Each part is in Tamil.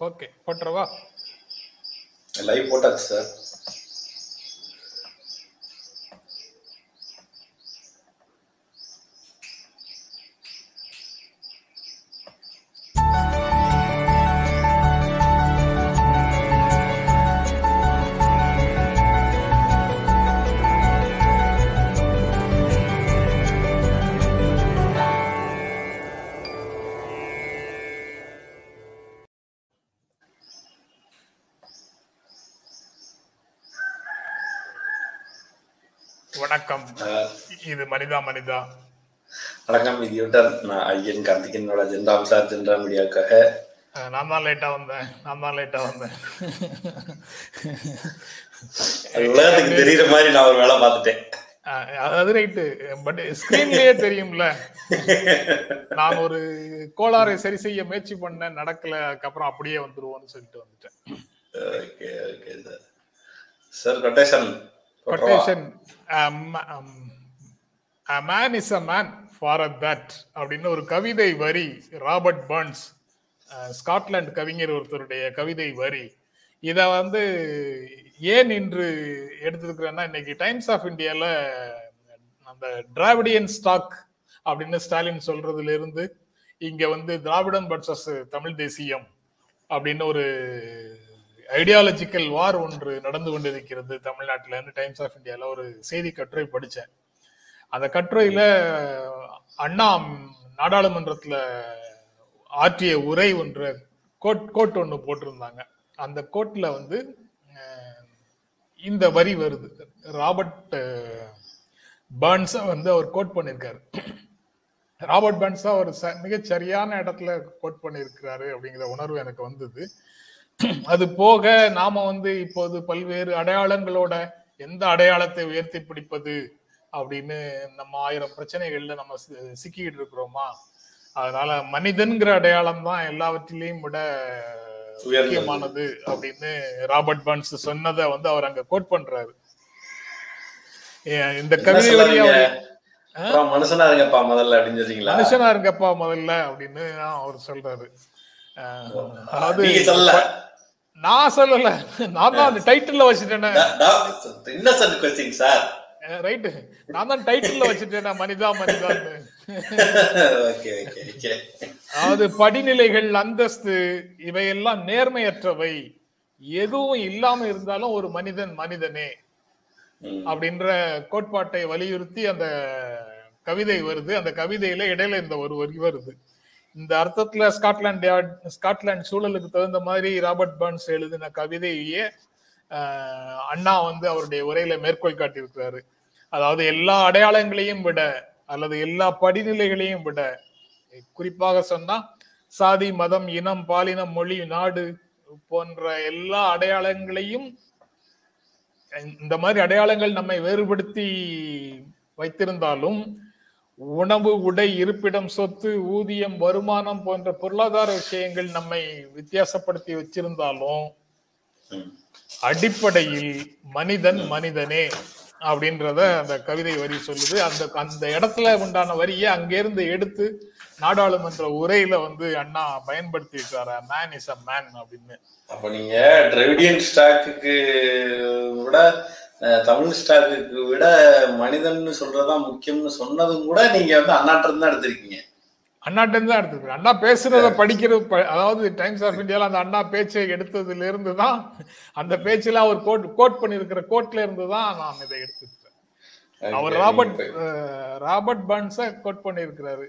ஓகே போட்டுறவா? லைவ் போட்டாச்சு சார் மனிதா மனிதா. வணக்கம் இது யூட்டர் நான் ஐயன் கார்த்திகனோட ஜென்ராம் சார் ஜென்ரா மீடியாவுக்காக அஹ் நான் தான் லேட்டா வந்தேன். நான் தான் லேட்டா வந்தேன். உலகத்துக்கு தெரியுற மாதிரி நான் ஒரு வேலை பார்த்துட்டேன். அஹ் அது ரைட்டு பட் ஸ்கிரீன்லயே தெரியும்ல. நான் ஒரு கோளாறை சரி செய்ய முயற்சி பண்ணேன் நடக்கல. அதுக்கப்புறம் அப்படியே வந்துருவோம்னு சொல்லிட்டு வந்துட்டேன். Okay okay sir sir quotation quotation a man is a man for a that அப்படின்னு ஒரு கவிதை வரி ராபர்ட் பர்ன்ஸ் ஸ்காட்லாண்ட் ஸ்காட்லாந்து கவிஞர் ஒருத்தருடைய கவிதை வரி. இதை வந்து ஏன் இன்று எடுத்துருக்குறேன்னா இன்னைக்கு டைம்ஸ் ஆஃப் இந்தியாவில் அந்த டிராவிடியன் ஸ்டாக் அப்படின்னு ஸ்டாலின் சொல்றதுல இருந்து இங்க வந்து திராவிடம் வர்சஸ் தமிழ் தேசியம் அப்படின்னு ஒரு ஐடியாலஜிக்கல் வார் ஒன்று நடந்து கொண்டிருக்கிறது தமிழ்நாட்டில் டைம்ஸ் ஆஃப் இந்தியாவில் ஒரு செய்தி கட்டுரை படித்தேன். அந்த கட்டுரையில அண்ணா நாடாளுமன்றத்துல ஆற்றிய உரை ஒன்று கோட் கோட் ஒன்று போட்டிருந்தாங்க. அந்த கோட்ல வந்து இந்த வரி வருது. ராபர்ட் பர்ன்ஸ் வந்து அவர் கோட் பண்ணியிருக்காரு ராபர்ட் பேர்ன்ஸ் அவர் ச- மிகச் சரியான இடத்துல கோட் பண்ணியிருக்கிறாரு அப்படிங்கிற உணர்வு எனக்கு வந்தது. அது போக நாம வந்து இப்போது பல்வேறு அடையாளங்களோட எந்த அடையாளத்தை உயர்த்தி பிடிப்பது அப்படின்னு நம்ம ஆயிரம் பிரச்சனைகள்ல நம்ம சி- சிக்கிக்கிட்டு இருக்கிறோமா? அதனால மனிதன்கிற அடையாளம் தான் எல்லாவற்றிலையும் விட. முக்கியமானது அப்படின்னு ராபர்ட் பர்ன்ஸ் சொன்னதை வந்து அவர் அங்க கோட் பண்றாரு. இந்த கவிதை மனுஷனா இருங்கப்பா முதல்ல அப்படின்னு சொல்றீங்களா? மனுஷனா இருங்கப்பா முதல்ல அப்படின்னு அவர் சொல்றாரு. அதாவது நான் சொல்லல. நான் தான் அந்த டைட்டில்ல வச்சுட்டேனே. ரைட்டு நான் தான் டைட்டில்ல வச்சுட்டேனே மனிதா மனிதான்னு. அதாவது படிநிலைகள் அந்தஸ்து இவையெல்லாம் நேர்மையற்றவை. எதுவும் இல்லாம இருந்தாலும் ஒரு மனிதன் மனிதனே. அப்படின்ற கோட்பாட்டை வலியுறுத்தி அந்த கவிதை வருது. அந்த கவிதையில இடையில இந்த ஒரு வரி வருது. இந்த அர்த்தத்துல ஸ்காட்லாந்து யார்ட்- ஸ்காட்லாந்து சூழலுக்கு தகுந்த மாதிரி ராபர்ட் பர்ன்ஸ் எழுதின கவிதையே அண்ணா வந்து அவருடைய உரையில மேற்கோள் காட்டியிருக்கிறாரு. அதாவது எல்லா அடையாளங்களையும் விட அல்லது எல்லா படிநிலைகளையும் விட குறிப்பாக சொன்னா சாதி மதம் இனம் பாலினம் மொழி நாடு போன்ற எல்லா அடையாளங்களையும் இந்த மாதிரி அடையாளங்கள் நம்மை வேறுபடுத்தி வைத்திருந்தாலும் உணவு உடை இருப்பிடம் சொத்து ஊதியம் வருமானம் போன்ற பொருளாதார விஷயங்கள் நம்மை வித்தியாசப்படுத்தி வச்சிருந்தாலும் அடிப்படையில் மனிதன் மனிதனே அப்படின்றத அந்த கவிதை வரி சொல்லுது. அந்த அந்த இடத்துல உண்டான வரியை அங்கிருந்து எடுத்து நாடாளுமன்ற உரையில வந்து அண்ணா பயன்படுத்தி இருக்காரு மேன் இஸ் அ மேன் அப்படின்னு. அப்ப நீங்க டிரைவிடியன் ஸ்டாக்குக்கு விட தமிழ் ஸ்டாக்கு விட மனிதன்னு சொல்றதுதான் முக்கியம்னு சொன்னதும் கூட நீங்க வந்து அண்ணாட்டிருந்து தான் எடுத்திருக்கீங்க. அண்ணாட்டம் தான் எடுத்துக்கிறேன் அண்ணா பேசுறத படிக்கிறது அதாவது டைம்ஸ் ஆஃப் இந்தியால அந்த அண்ணா பேச்சை எடுத்ததுல இருந்து தான் அந்த பேச்சுல அவர் கோட் கோட் பண்ணிருக்கிற கோட்ல இருந்து தான் நான் இதை எடுத்துக்கிறேன் அவர் ராபர்ட் ராபர்ட் பர்ன்ஸ கோட் பண்ணியிருக்கிறாரு.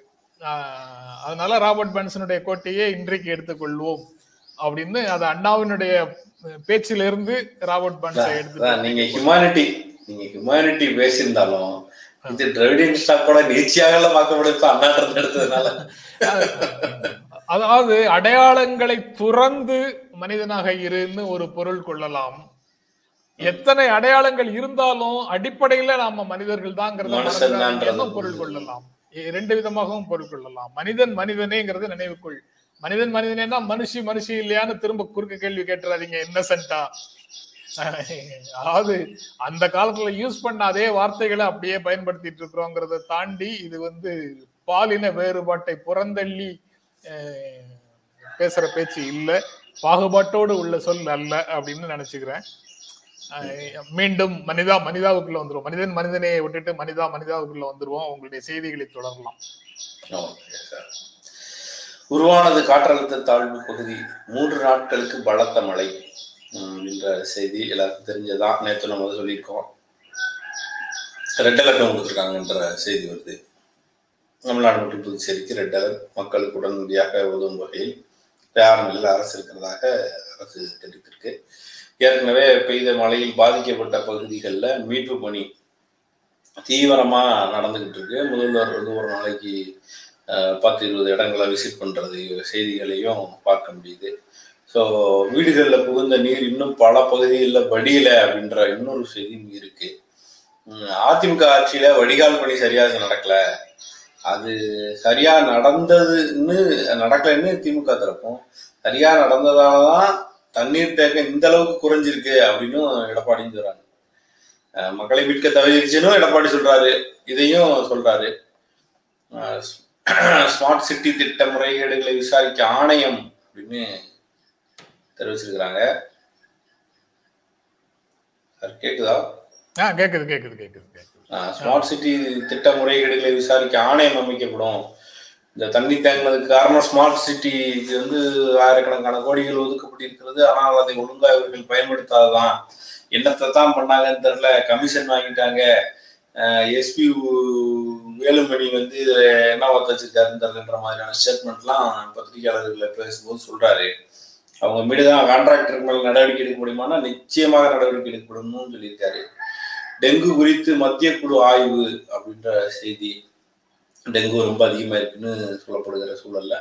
அதனால ராபர்ட் பர்ன்ஸனுடைய கோட்டையே இன்றைக்கு எடுத்துக்கொள்வோம் அப்படின்னு அது அண்ணாவினுடைய பேச்சில இருந்து ராபர்ட் பர்ன்ஸை எடுத்து நீங்க ஹியூமானிட்டி நீங்க ஹியூமானிட்டி பேசியிருந்தாலும் இது டிரெவிடியன் ஸ்டாக்கோட நீச்சியாக முடியும் அண்ணாட்டிருந்து எடுத்ததுனால. அதாவது அடையாளங்களை துறந்து மனிதனாக இருன்னு ஒரு பொருள் கொள்ளலாம். எத்தனை அடையாளங்கள் இருந்தாலும் அடிப்படையில நாம மனிதர்கள் தாங்கிறத. பொருள் கொள்ளலாம். ரெண்டு விதமாகவும் பொருள் கொள்ளலாம். மனிதன் மனிதனேங்கிறத நினைவுக்குள். மனிதன் மனிதனேனா மனுஷி மனுஷி இல்லையான்னு திரும்ப குறுக்க கேள்வி கேட்டுறாதீங்க இன்னசென்ட்டா அதாவது அந்த காலத்துல யூஸ் பண்ண அதே வார்த்தைகளை அப்படியே பயன்படுத்திட்டு இருக்கிறோங்கிறத தாண்டி இது வந்து பாலின வேறுபாட்டை புறந்தள்ளி அஹ், பேசுற பேச்சு இல்ல. பாகுபாட்டோடு உள்ள சொல் அல்ல அப்படின்னு நினைச்சுக்கிறேன். அஹ் மீண்டும் மனிதா மனிதாவுக்குள்ள வந்துருவோம். மனிதன் மனிதனையை விட்டுட்டு மனிதா மனிதாவுக்குள்ள வந்துருவோம். உங்களுடைய செய்திகளை தொடரலாம். உருவானது காற்றழுத்த தாழ்வு பகுதி. மூன்று நாட்களுக்கு பலத்த மழை. அப்படின்ற என்ற செய்தி எல்லாருக்கும் தெரிஞ்சதான் நேற்று நம்ம அதை சொல்லியிருக்கோம். ரெட் அலர்ட் கொடுத்துருக்காங்கன்ற செய்தி வருது. தமிழ்நாடு மற்றும் புதுச்சேரிக்கு ரெட் அலர்ட் மக்களுக்கு உடனடியாக உதவும் வகையில் தயார் நிலையில் அரசு இருக்கிறதாக அரசு தெரிவித்திருக்கு. ஏற்கனவே பெய்த மழையில் பாதிக்கப்பட்ட பகுதிகளில் மீட்பு பணி தீவிரமாக நடந்துகிட்டு இருக்கு. முதல்வர் வந்து ஒரு நாளைக்கு பத்து இருபது இடங்களை விசிட் பண்ணுறது செய்திகளையும் பார்க்க முடியுது. ஸோ வீடுகளில் புகுந்த நீர் இன்னும் பல பகுதிகளில் வடியல அப்படின்ற இன்னொரு செய்தியும் இருக்கு. அதிமுக ஆட்சியில வடிகால் பணி சரியாக நடக்கல. அது சரியா நடந்ததுன்னு நடக்கலைன்னு திமுக தரப்பும் சரியா நடந்ததாலதான் தண்ணீர் தேக்கம் இந்த அளவுக்கு குறைஞ்சிருக்கு அப்படின்னு எடப்பாடின்னு சொல்றாங்க. மக்களை மீட்க தவறிடுச்சுன்னு எடப்பாடி சொல்றாரு. இதையும் சொல்றாரு. ஸ்மார்ட் சிட்டி திட்ட முறைகேடுகளை விசாரிக்க ஆணையம் அப்படின்னு தெரிவிச்சிருக்கிறாங்க. சார் கேக்குதா? ஆ கேக்குது கேக்குது கேக்குது ஸ்மார்ட் சிட்டி திட்ட முறைகேடுகளை விசாரிக்க ஆணையம் அமைக்கப்படும். இந்த தண்ணி தேங்கினதுக்கு காரணம் ஸ்மார்ட் சிட்டிக்கு வந்து ஆயிரக்கணக்கான கோடிகள் ஒதுக்கப்பட்டிருக்கிறது. ஆனால் அதை ஒழுங்கா இவர்கள் பயன்படுத்தாததான். என்னத்தை தான் பண்ணாங்கன்னு தெரியல. கமிஷன் வாங்கிட்டாங்க. எஸ்பி வேலுமணி வந்து என்ன ஒத்து வச்சிருக்காருன்னு தெரியலன்ற மாதிரியான ஸ்டேட்மெண்ட்லாம் பத்திரிகையாளர்களை பேசும்போது சொல்றாரு. அவங்க மீதுதான் கான்ட்ராக்டர் மேல் நடவடிக்கை எடுக்க முடியுமானா நிச்சயமாக நடவடிக்கை எடுக்கப்படும்னு சொல்லியிருக்காரு. டெங்கு குறித்து மத்திய குழு ஆய்வு அப்படின்ற செய்தி டெங்கு ரொம்ப அதிகமா இருக்குன்னு சொல்லப்படுகிற சூழல்ல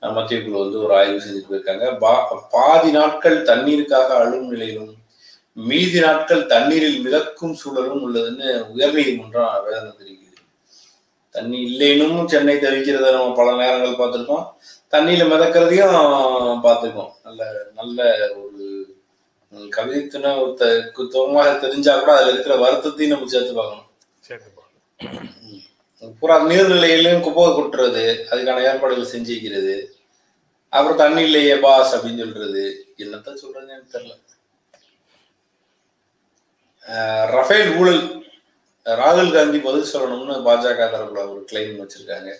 மத்திய குழு வந்து ஒரு ஆய்வு செஞ்சுட்டு போயிருக்காங்க. பா- பாதி நாட்கள் தண்ணீருக்காக அழும் நிலையிலும் மீதி நாட்கள் தண்ணீரில் மிதக்கும் சூழலும் உள்ளதுன்னு உயர்நீதிமன்றம் வேதனை தெரிவிக்குது. தண்ணி இல்லைன்னும் சென்னை தவிக்கிறத நம்ம பல நேரங்கள் பார்த்துருக்கோம். தண்ணியில மிதக்கிறதையும் பார்த்துருக்கோம் நல்ல நல்ல ஒரு உம், கவிதைத்துணை துவமாக தெரிஞ்சா கூட அதுல இருக்கிற வருத்தத்தையும் நம்ம சேர்த்து பார்க்கணும். பூரா நீர்நிலையிலையும் குப்பை கொட்டுறது அதுக்கான ஏற்பாடுகள் செஞ்சு வைக்கிறது. அப்புறம் தண்ணி இல்லையே பாஸ் அப்படின்னு சொல்றது. என்னத்த சொல்றதுன்னு எனக்கு தெரியல. ரஃபேல் ஊழல். ராகுல் காந்தி பதில் சொல்லணும்னு பாஜக தரப்புல ஒரு கிளைம் வச்சிருக்காங்க.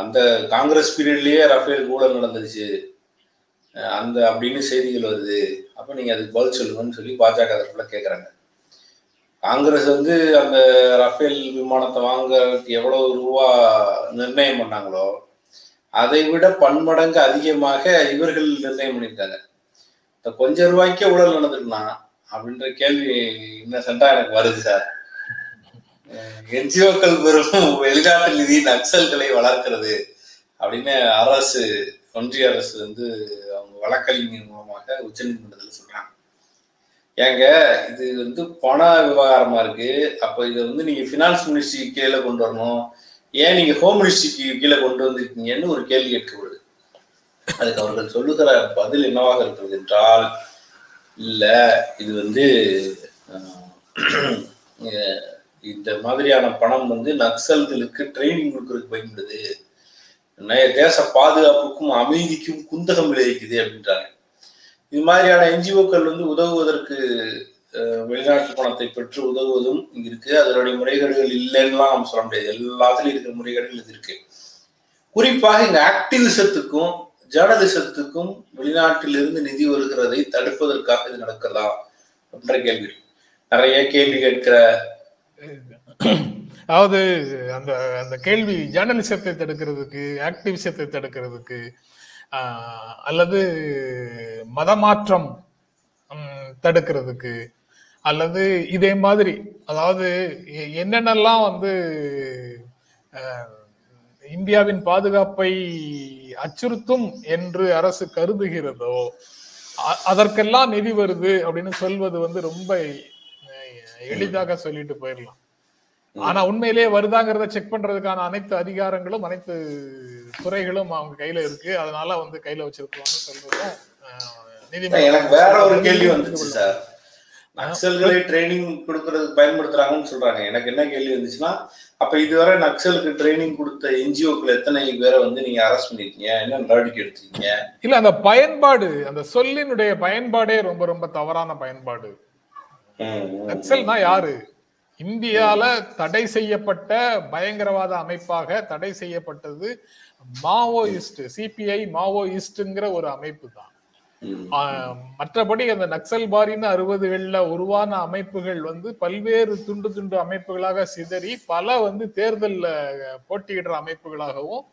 அந்த காங்கிரஸ் பீரியட்லயே ரஃபேல் ஊழல் நடந்துருச்சு அந்த அப்படின்னு செய்திகள் வருது. அப்ப நீங்க அதுக்கு பதில் சொல்லுங்கன்னு சொல்லி பாஜக தரப்புல கேக்குறாங்க. காங்கிரஸ் வந்து அந்த ரஃபேல் விமானத்தை வாங்குறதுக்கு எவ்வளவு ரூபா நிர்ணயம் பண்ணாங்களோ அதை விட பன்மடங்கு அதிகமாக இவர்கள் நிர்ணயம் பண்ணியிருக்காங்க. இந்த கொஞ்ச ரூபாய்க்கே ஊழல் நடந்துருக்குனா அப்படின்ற கேள்வி இன்னசென்டா எனக்கு வருது சார். என்ஜிஓக்கள் பெறும் வெளிநாட்டு நிதி நக்சல்களை வளர்க்கிறது அப்படின்னு அரசு ஒன்றிய அரசு வந்து அவங்க வழக்கறிஞர் மூலமாக உச்சநீதிமன்றத்தில் சொல்றாங்க. ஏங்க இது வந்து பண விவகாரமா இருக்கு. அப்ப இதை வந்து நீங்க பினான்ஸ் மினிஸ்ட்ரி கீழே கொண்டு வரணும். ஏன் நீங்க ஹோம் மினிஸ்ட்ரிக்கு கீழே கொண்டு வந்திருக்கீங்கன்னு ஒரு கேள்வி கேட்கப்படுது. அதுக்கு அவர்கள் சொல்லுகிற பதில் என்னவாக இருக்கிறது என்றால் இல்ல இது வந்து இந்த மாதிரியான பணம் வந்து நக்சல்களுக்கு ட்ரைனிங் கொடுக்கறதுக்கு பயன்படுது. தேச பாதுகாப்புக்கும் அமைதிக்கும் குந்தகம் விளைவிக்குது அப்படின்றாங்க. இது மாதிரியான என்ஜிஓக்கள் வந்து உதவுவதற்கு வெளிநாட்டு பணத்தை பெற்று உதவுவதும் இங்க இருக்கு. அதனுடைய முறைகேடுகள் இல்லைன்னுலாம் நம்ம சொல்ல முடியாது. எல்லாத்துலயும் இருக்கிற முறைகேடுகள் இது இருக்கு. குறிப்பாக இந்த ஆக்டிவிசத்துக்கும் ஜேர்னலிசத்துக்கும் வெளிநாட்டிலிருந்து நிதி வருகிறதை தடுப்பதற்காக இது நடக்கிறதா அப்படின்ற கேள்வி நிறைய கேள்வி கேட்கிற அதாவது அந்த அந்த கேள்வி ஜேர்னலிசத்தை தடுக்கிறதுக்கு ஆக்டிவிசத்தை தடுக்கிறதுக்கு அல்லது மதமாற்றம் தடுக்கிறதுக்கு அல்லது இதே மாதிரி அதாவது என்னென்னலாம் வந்து இந்தியாவின் பாதுகாப்பை அச்சுறுத்தும் என்று அரசு கருதுகிறதோ அதற்கெல்லாம் நிதி வருது அப்படின்னு சொல்வது வந்து ரொம்ப எளிதாக சொல்லிட்டு போயிடலாம். ஆனா உண்மையிலேயே வருதாங்கிறத செக் பண்றதுக்கான அனைத்து அதிகாரங்களும் அனைத்து துறைகளும் அவங்க கையில இருக்கு. அதனால வந்து கையில வச்சிருக்கோம்னு சொல்றதும் நீதிமன்றம் எனக்கு வேற ஒரு கேள்வி வந்துச்சு சார். நக்சல்களை ட்ரைனிங் கொடுக்கறதுக்கு பயன்படுத்துறாங்கன்னு சொல்றாங்க. எனக்கு என்ன கேள்வி வந்துச்சுன்னா அப்ப இதுவரை நக்சலுக்கு ட்ரைனிங் கொடுத்த என்ஜிஓக்கள் எத்தனை பேரை வந்து நீங்க அரெஸ்ட் பண்ணிருக்கீங்க? என்ன நடவடிக்கை எடுத்தீங்க இல்ல அந்த பயன்பாடு அந்த சொல்லினுடைய பயன்பாடே ரொம்ப ரொம்ப தவறான பயன்பாடு. நக்சல்னா யாரு? இந்தியால தடை செய்யப்பட்ட பயங்கரவாத அமைப்பாக தடை செய்யப்பட்டது மாவோயிஸ்ட் சிபிஐ மாவோயிஸ்ட்ங்கிற ஒரு அமைப்பு தான் மற்றபடி அந்த நக்சல் பாரின்னு அறுபதுகள்ல உருவான அமைப்புகள் வந்து பல்வேறு துண்டு துண்டு அமைப்புகளாக சிதறி பல வந்து தேர்தல்ல போட்டியிடுற அமைப்புகளாகவும்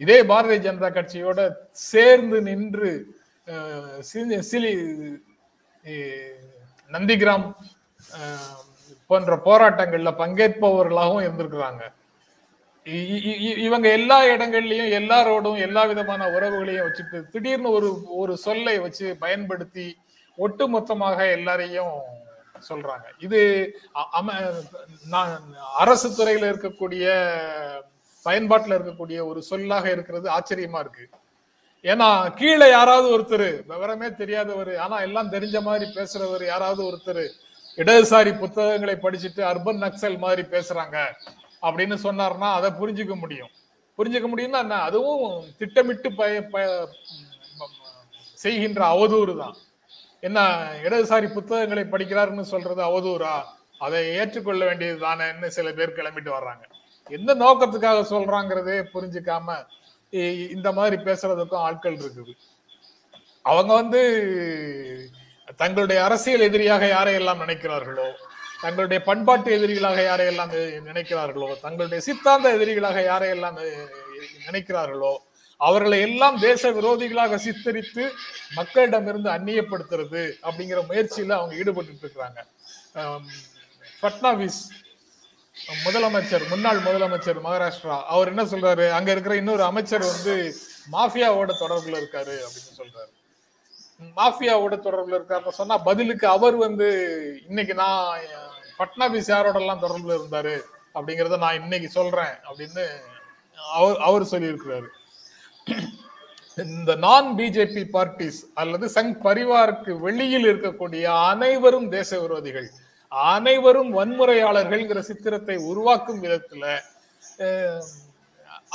இதே பாரதிய ஜனதா கட்சியோட சேர்ந்து நின்று நந்திகிராம் போன்ற போராட்டங்கள்ல பங்கேற்பவர்களாகவும் இருந்திருக்கிறாங்க. இவங்க எல்லா இடங்கள்லயும் எல்லாரோடும் எல்லா விதமான உறவுகளையும் வச்சுட்டு திடீர்னு ஒரு ஒரு சொல்லை வச்சு பயன்படுத்தி ஒட்டுமொத்தமாக எல்லாரையும் சொல்றாங்க. இது அ- அம- நான் அரசு துறையில இருக்கக்கூடிய பயன்பாட்டில் இருக்கக்கூடிய ஒரு சொல்லாக இருக்கிறது ஆச்சரியமா இருக்கு. ஏன்னா கீழே யாராவது ஒருத்தர் விவரமே தெரியாதவர் ஆனா எல்லாம் தெரிஞ்ச மாதிரி பேசுறவர் யாராவது ஒருத்தர் இடதுசாரி புத்தகங்களை படிச்சுட்டு அர்பன் நக்சல் மாதிரி பேசுறாங்க அப்படின்னு சொன்னார்னா அதை புரிஞ்சுக்க முடியும். புரிஞ்சுக்க முடியும்னா என்ன? அதுவும் திட்டமிட்டு பய செய்கின்ற அவதூறு தான். என்ன இடதுசாரி புத்தகங்களை படிக்கிறாருன்னு சொல்றது அவதூறா? அதை ஏற்றுக்கொள்ள வேண்டியது தானேன்னு சில பேர் கிளம்பிட்டு வர்றாங்க. எந்த நோக்கத்துக்காக சொல்றாங்கிறதே புரிஞ்சுக்காம இந்த மாதிரி பேசுறதுக்கும் ஆட்கள் இருக்குது. அவங்க வந்து தங்களுடைய அரசியல் எதிரியாக யாரையெல்லாம் நினைக்கிறார்களோ தங்களுடைய பண்பாட்டு எதிரிகளாக யாரையெல்லாம் நினைக்கிறார்களோ தங்களுடைய சித்தாந்த எதிரிகளாக யாரையெல்லாம் நினைக்கிறார்களோ அவர்களை எல்லாம் தேச விரோதிகளாக சித்தரித்து மக்களிடமிருந்து அந்நியப்படுத்துறது அப்படிங்கிற முயற்சியில அவங்க ஈடுபட்டு இருக்கிறாங்க. ஃபட்னாவிஸ் முதலமைச்சர் முன்னாள் முதலமைச்சர் மகாராஷ்டிரா அவர் என்ன சொல்றாரு? அங்க இருக்கிற இன்னொரு அமைச்சர் வந்து மாஃபியாவோட தொடர்புல இருக்காரு அப்படின்னு சொல்றாரு. மாஃபியாவோட தொடர்புல இருக்காரு சொன்னா பதிலுக்கு அவர் வந்து இன்னைக்கு நான் பட்னாபிஸ் யாரோட எல்லாம் தொடர்புல இருந்தாரு அப்படிங்கறத நான் இன்னைக்கு சொல்றேன் அப்படின்னு அவர் அவர் சொல்லியிருக்கிறாரு. இந்த நான் பிஜேபி பார்ட்டிஸ் அல்லது சங் பரிவாருக்கு வெளியில் இருக்கக்கூடிய அனைவரும் தேச விரோதிகள். அனைவரும் வன்முறையாளர்கள்ங்கிற சித்திரத்தை உருவாக்கும் விதத்துல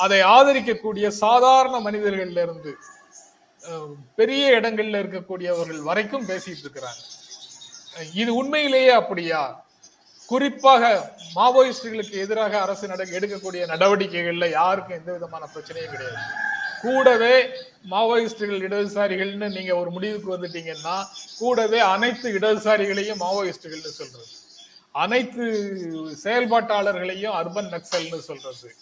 அதை ஆதரிக்கக்கூடிய சாதாரண மனிதர்கள்ல இருந்து பெரிய இடங்கள்ல இருக்கக்கூடியவர்கள் வரைக்கும் பேசிட்டு இருக்கிறாங்க. இது உண்மையிலேயே அப்படியா? குறிப்பாக மாவோயிஸ்டுகளுக்கு எதிராக அரசு நட எடுக்கக்கூடிய நடவடிக்கைகள்ல யாருக்கும் எந்த விதமான பிரச்சனையும் கிடையாது. கூடவே மாவோயிஸ்டுகள் இடதுசாரிகள்னு நீங்க ஒரு முடிவுக்கு வந்துட்டீங்கன்னா கூடவே அனைத்து இடதுசாரிகளையும் மாவோயிஸ்டுகள்னு சொல்றது. அனைத்து செயல்பாட்டாளர்களையும் அர்பன் நக்சல்னு சொல்றது.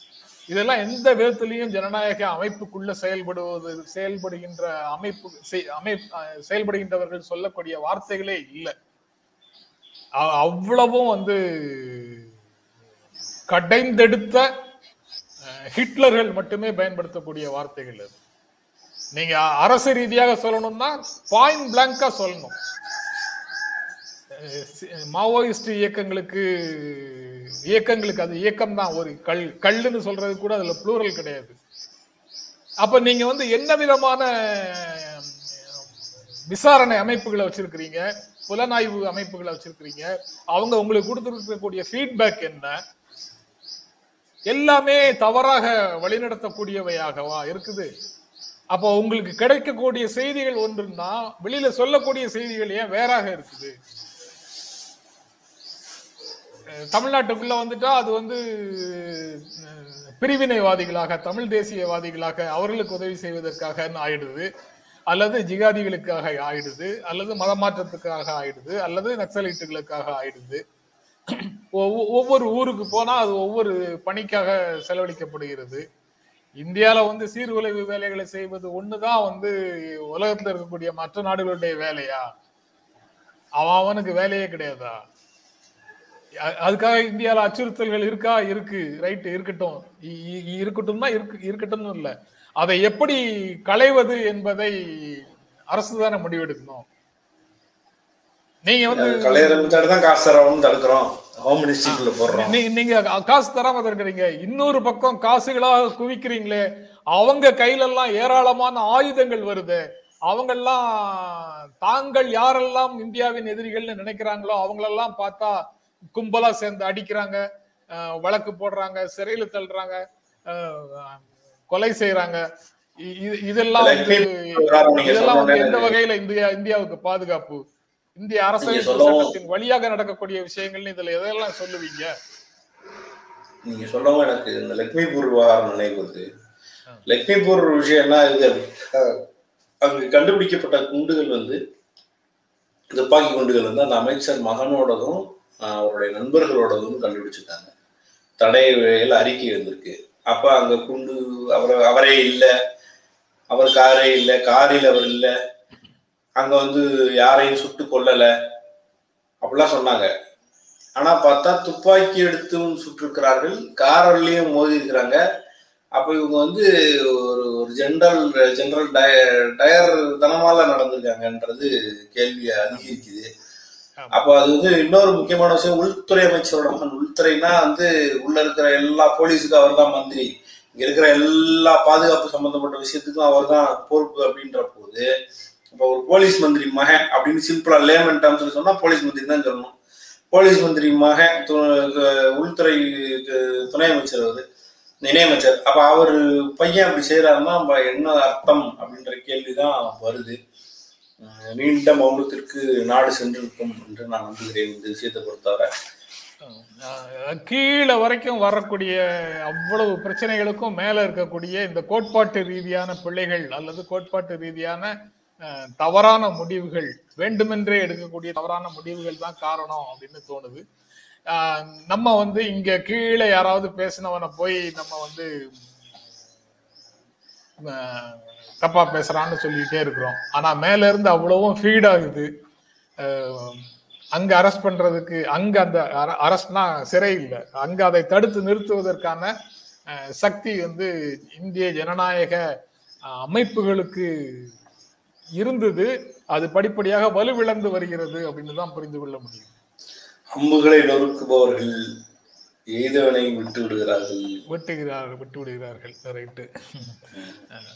இதெல்லாம் எந்த விதத்திலையும் ஜனநாயக அமைப்புக்குள்ள செயல்படுவது செயல்படுகின்ற அமைப்பு செய்- செயல்படுகின்றவர்கள் சொல்லக்கூடிய வார்த்தைகளே இல்லை. அவ்வளவும் வந்து கடைந்தெடுத்த ஹிட்லர்கள் மட்டுமே பயன்படுத்தக்கூடிய வார்த்தைகள் அது. நீங்க அரசு ரீதியாக சொல்லணும்னா பாயிண்ட் பிளாங்கா சொல்லணும். மாவோயிஸ்ட் இயக்கங்களுக்கு இயக்கங்களுக்கு அது இயக்கம் தான் ஒரு கல் கல்லுன்னு சொல்றது கூட அதுல ப்ளூரல் கிடையாது. அப்ப நீங்க வந்து என்ன விதமான விசாரணை அமைப்புகளை வச்சிருக்கிறீங்க? புலனாய்வு அமைப்புகளை வச்சிருக்கிறீங்க? அவங்க உங்களுக்கு கொடுத்துருக்கக்கூடிய ஃபீட்பேக் என்ன? எல்லாமே தவறாக வழிநடத்தக்கூடியவையாகவா இருக்குது? அப்போ உங்களுக்கு கிடைக்கக்கூடிய செய்திகள் ஒன்றுன்னா வெளியில சொல்லக்கூடிய செய்திகள் ஏன் வேறாக இருக்குது? தமிழ்நாட்டுக்குள்ள வந்துட்டா அது வந்து பிரிவினைவாதிகளாக தமிழ் தேசியவாதிகளாக அவர்களுக்கு உதவி செய்வதற்காக ஆயிடுது. அல்லது ஜிகாதிகளுக்காக ஆயிடுது. அல்லது மதமாற்றத்துக்காக ஆயிடுது. அல்லது நக்சலைட்டுகளுக்காக ஆயிடுது. ஒவ்வொரு ஊருக்கு போனா அது ஒவ்வொரு பணிக்காக செலவழிக்கப்படுகிறது. இந்தியாவில் வந்து சீர்குலைவு வேலைகளை செய்வது ஒண்ணுதான் வந்து உலகத்தில் இருக்கக்கூடிய மற்ற நாடுகளுடைய வேலையா? அவன் அவனுக்கு வேலையே கிடையாதா? அதுக்காக இந்தியாவில் அச்சுறுத்தல்கள் இருக்கா? இருக்கு. ரைட்டு இருக்கட்டும். இ- இருக்கட்டும்னா இருக்கு இருக்கட்டும் இல்லை. அதை எப்படி களைவது என்பதை அரசு தானே முடிவெடுக்கணும். நீங்க வந்து தான் காசு தரவும் தடுக்கிறோம். ஹோம் மினிஸ்ட்ரிக்குள்ள போடுறோம். நீ- நீங்க காசு தராம இருக்கிறீங்க இன்னொரு பக்கம் காசுகளாக குவிக்கிறீங்களே அவங்க கையில எல்லாம் ஏராளமான ஆயுதங்கள் வருது. அவங்கெல்லாம் தாங்கள் யாரெல்லாம் இந்தியாவின் எதிரிகள்னு நினைக்கிறாங்களோ அவங்களெல்லாம் பார்த்தா கும்பலா சேர்ந்து அடிக்கிறாங்க வழக்கு போடுறாங்க சிறையில தள்ளுறாங்க கொலை செய்யறாங்க இதெல்லாம் வந்து இதெல்லாம் வந்து எந்த வகையில இந்தியா இந்தியாவுக்கு பாதுகாப்பு? இந்திய அரசியல் சட்டத்தின் வழியாக நடக்கக்கூடிய விஷயங்கள்னு இதுல எதெல்லாம் சொல்லுவீங்க? நீங்க சொல்லவும் எனக்கு இந்த லக்ஷ்மிபூர் விவகாரம் நினைவு வருது. லக்ஷ்மிபூர் விஷயம் என்ன இது? அங்கு கண்டுபிடிக்கப்பட்ட குண்டுகள் வந்து துப்பாக்கி குண்டுகள் வந்து அந்த அமைச்சர் மகனோடதும் அவருடைய நண்பர்களோடதும் கண்டுபிடிச்சிருக்காங்க. தடையில் அறிக்கை வந்திருக்கு. அப்ப அங்க குண்டு அவர் அவரே இல்லை. அவர் காரே இல்லை. காரில் அவர் இல்லை. அங்க வந்து யாரையும் சுட்டு கொல்லல. அப்படிலாம் சொன்னாங்க. ஆனா பார்த்தா துப்பாக்கி எடுத்தும் சுட்டிருக்கிறார்கள். காரல்லையும் மோதி இருக்கிறாங்க அப்ப இவங்க வந்து ஒரு ஒரு ஜெனரல் ஜெனரல் டயர் தனமால நடந்திருக்காங்கன்றது கேள்வி அதிகரிக்குது. அப்ப அது வந்து இன்னொரு முக்கியமான விஷயம் உள்துறை அமைச்சரோட மகன். உள்துறைனா வந்து உள்ள இருக்கிற எல்லா போலீஸுக்கும் அவர் தான் மந்திரி. இங்க இருக்கிற எல்லா பாதுகாப்பு சம்பந்தப்பட்ட விஷயத்துக்கும் அவர் தான் பொறுப்பு அப்படின்ற போது இப்போ ஒரு போலீஸ் மந்திரி மகன் அப்படின்னு சிம்பிளா லேமன் டேர்ம்ஸ்ல சொன்னா போலீஸ் மந்திரி தான் சொல்லணும். போலீஸ் மந்திரி மகன் து- உள்துறை துணை அமைச்சர் அது இணையமைச்சர். அப்ப அவர் பையன் அப்படி செய்யறாருன்னா என்ன அர்த்தம் அப்படின்ற கேள்விதான் வருது. நீண்ட மௌனத்திற்கு நாடு சென்றிருக்கும் என்று நான் நம்புகிறேன் இந்த விஷயத்தை பொறுத்தவரை. கீழே வரைக்கும் வரக்கூடிய அவ்வளவு பிரச்சனைகளுக்கும் மேல இருக்கக்கூடிய இந்த கோட்பாட்டு ரீதியான பிள்ளைகள் அல்லது கோட்பாட்டு ரீதியான தவறான முடிவுகள் வேண்டுமென்றே எடுக்கக்கூடிய தவறான முடிவுகள் தான் காரணம் அப்படின்னு தோணுது. நம்ம வந்து இங்க கீழே யாராவது பேசினவனை போய் நம்ம வந்து தப்பா பேசுறான்னு சொல்லிட்டே இருக்கிறோம். ஆனா மேல இருந்து அவ்வளவும் ஃபீட் ஆகுது. அங்க அரெஸ்ட் பண்றதுக்கு அங்க அந்த அரெஸ்ட்னா சிறை இல்லை. அங்க அதை தடுத்து நிறுத்துவதற்கான சக்தி வந்து இந்திய ஜனநாயக அமைப்புகளுக்கு இருந்தது அது படிப்படியாக வலுவிழந்து வருகிறது அப்படின்னு தான் புரிந்து கொள்ள முடியும். அம்புகளை நொறுக்குபவர்கள் எய்தவனை விட்டு விடுகிறார்கள். விட்டுகிறார்கள் விட்டு விடுகிறார்கள் ரைட்டு.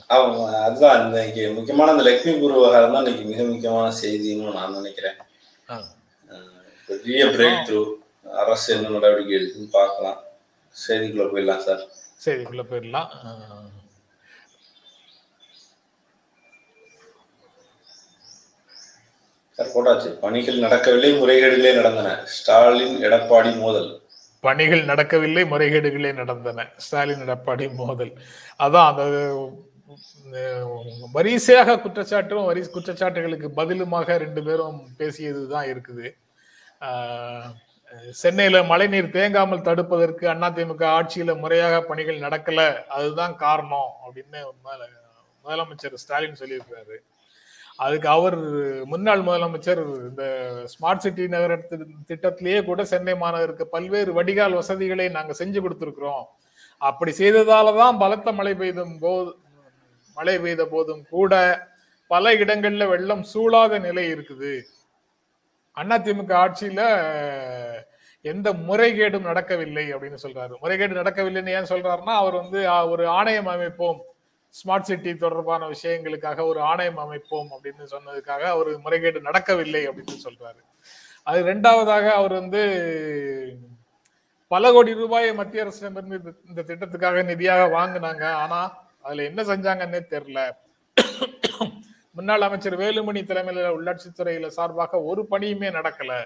ஆமா அதுதான் இன்னைக்கு முக்கியமான அந்த லக்ஷ்மிபூர் விவகாரம் தான் இன்னைக்கு மிக முக்கியமான செய்தின்னு நான் நினைக்கிறேன். பெரிய பிரேக் த்ரூ அரசு என்ன நடவடிக்கை எடுக்குன்னு பார்க்கலாம். செய்திக்குள்ள போயிடலாம் சார். செய்திக்குள்ள போயிடலாம் அஹ், சார் போட்டாச்சு. பணிகள் நடக்கவில்லை முறைகேடுகளே நடந்தன. ஸ்டாலின் எடப்பாடி மோதல். பணிகள் நடக்கவில்லை முறைகேடுகளே நடந்தன. ஸ்டாலின் எடப்பாடி மோதல். அதான் அந்த வரிசையாக குற்றச்சாட்டும் வரி குற்றச்சாட்டுகளுக்கு பதிலுமாக ரெண்டு பேரும் பேசியது தான் இருக்குது. சென்னையில் சென்னையில மழைநீர் தேங்காமல் தடுப்பதற்கு அதிமுக ஆட்சியில முறையாக பணிகள் நடக்கல. அதுதான் காரணம் அப்படின்னு முதலமைச்சர் ஸ்டாலின் சொல்லியிருக்கிறாரு. அதுக்கு அவர் முன்னாள் முதலமைச்சர் இந்த ஸ்மார்ட் சிட்டி நகர திட்டத்திலேயே கூட சென்னை மாநகருக்கு பல்வேறு வடிகால் வசதிகளை நாங்க செஞ்சு கொடுத்துருக்குறோம். அப்படி செய்ததால தான் பலத்த மழை பெய்தும் போது மழை பெய்த போதும் கூட பல இடங்கள்ல வெள்ளம் சூழாத நிலை இருக்குது. அதிமுக ஆட்சியில எந்த முறைகேடும் நடக்கவில்லை அப்படின்னு சொல்றாரு. முறைகேடு நடக்கவில்லைன்னு ஏன் சொல்றாருன்னா அவர் வந்து ஒரு ஆணையம் அமைப்போம். ஸ்மார்ட் சிட்டி தொடர்பான விஷயங்களுக்காக ஒரு ஆணையம் அமைப்போம் அப்படின்னு சொன்னதுக்காக அவர் முறைகேடு நடக்கவில்லை அப்படின்னு சொல்றாரு. அது ரெண்டாவதாக அவர் வந்து பல கோடி ரூபாயை மத்திய அரசிடமிருந்து இந்த- திட்டத்துக்காக நிதியாக வாங்கினாங்க. ஆனா அதுல என்ன செஞ்சாங்கன்னே தெரியல. முன்னாள் அமைச்சர் வேலுமணி தலைமையில உள்ளாட்சித்துறையில சார்பாக ஒரு பணியுமே நடக்கல.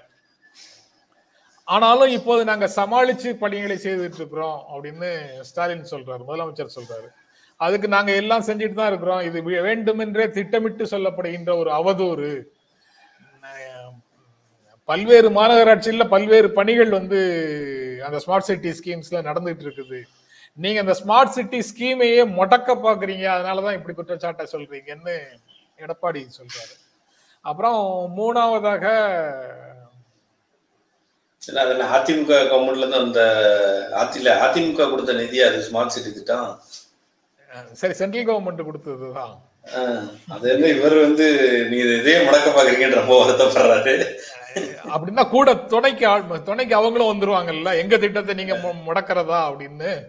ஆனாலும் இப்போது நாங்க சமாளிச்சு பணிகளை செய்துட்டு இருக்கிறோம் அப்படின்னு ஸ்டாலின் சொல்றாரு முதலமைச்சர் சொல்றாரு. அதுக்கு நாங்க எல்லாம் செஞ்சுட்டு தான் இருக்கிறோம். இது வே- வேண்டுமென்றே திட்டமிட்டு சொல்லப்படுகின்ற ஒரு அவதூறு. பல்வேறு மாநகராட்சியில பல்வேறு பணிகள் வந்து அந்த ஸ்மார்ட் சிட்டி ஸ்கீம்ஸ்ல நடந்துட்டு இருக்குது. நீங்க அந்த ஸ்மார்ட் சிட்டி ஸ்கீமையே முடக்க பாக்குறீங்க. அதனாலதான் இப்படி குற்றச்சாட்டை சொல்றீங்கன்னு எடப்பாடி சொல்றாரு. அப்புறம் மூணாவதாக என்ன அதிமுக கவர்மெண்ட்ல இருந்து அந்த ஆத்தில அதிமுக கொடுத்த நிதி அது ஸ்மார்ட் சிட்டி திட்டம்? சரி சென்ட்ரல் கவர்மெண்ட் கொடுத்ததுதான். ஆஹ் அது என்ன இவர் வந்து நீங்க இதே முடக்க பாக்குறீங்கன்னு ரொம்ப வருத்தப்படுறாரு. அப்படின்னா கூட துணைக்கு துணைக்கு அவங்களும் வந்துருவாங்கல்ல. எங்க திட்டத்தை நீங்க முடக்கிறதா அப்படின்னு.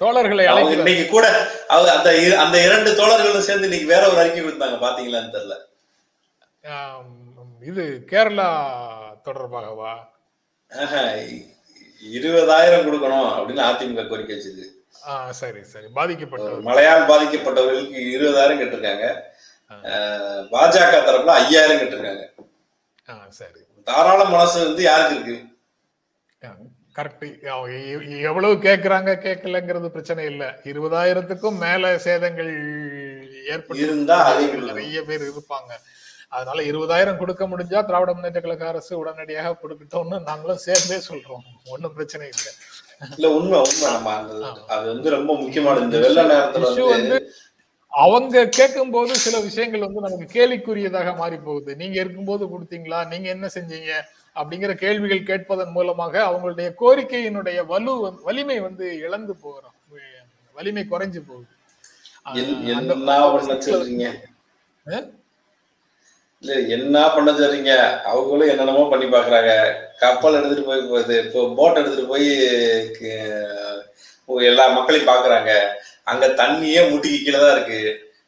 தோழர்களை இன்னைக்கு கூட அவங்க அந்த அந்த இரண்டு தோழர்களும் சேர்ந்து இன்னைக்கு வேற ஒரு அறிக்கை கொடுத்தாங்க பாத்தீங்களான்னு தெரியல. இது கேரளா தொடர்பாகவா? இருபதாயிரம் கொடுக்கணும் அப்படின்னு அதிமுக கோரிக்கை வச்சது சரி சரி. பாதிக்கப்பட்டவர். மழையால் பாதிக்கப்பட்டவர்களுக்கு இருபதாயிரம் கேட்டிருக்காங்க. பாஜக தரப்புல ஐயாயிரம் கேட்டிருக்காங்க. சரி. தாராள மனசு வந்து யாருக்கு இருக்கு? கரெக்ட். எவ்வளவு கேக்குறாங்க கேட்கலங்கிறது பிரச்சனை இல்ல. இருபதாயிரத்துக்கும் மேல சேதங்கள் ஏற்பட்டு இருந்தா அதை கொடுக்கணும். நிறைய பேர் இருப்பாங்க. அதனால இருபதாயிரம் கொடுக்க முடிஞ்சா திராவிட முன்னேற்ற கழக அரசு உடனடியாக கொடுக்கட்டும்னு நாங்களும் சேர்ந்தே சொல்றோம். ஒண்ணும் பிரச்சனை இல்லை. இல்ல உண்மை உண்மை. நம்ம அது வந்து ரொம்ப முக்கியமானது இந்த வெள்ள நேரத்துல வந்து அவங்க கேட்கும் போது சில விஷயங்கள் வந்து நமக்கு கேலிக்குரியதாக மாறி போகுது நீங்க இருக்கும்போது கொடுத்தீங்களா? நீங்க என்ன செஞ்சீங்க? அப்படிங்கிற கேள்விகள் கேட்பதன் மூலமாக அவங்களுடைய கோரிக்கையினுடைய வலு வலிமை வந்து இழந்து போகிறோம் வலிமை குறைஞ்சு போகுது. என்ன? இல்ல என்ன பண்ண சொல்றீங்க அவங்களும் என்னென்னமோ பண்ணி பாக்குறாங்க கப்பல் எடுத்துட்டு போய் போகுது. இப்போ போட் எடுத்துட்டு போய் எல்லா மக்களையும் பாக்குறாங்க அங்க தண்ணியே முட்டிக்கு கீழே தான் இருக்கு.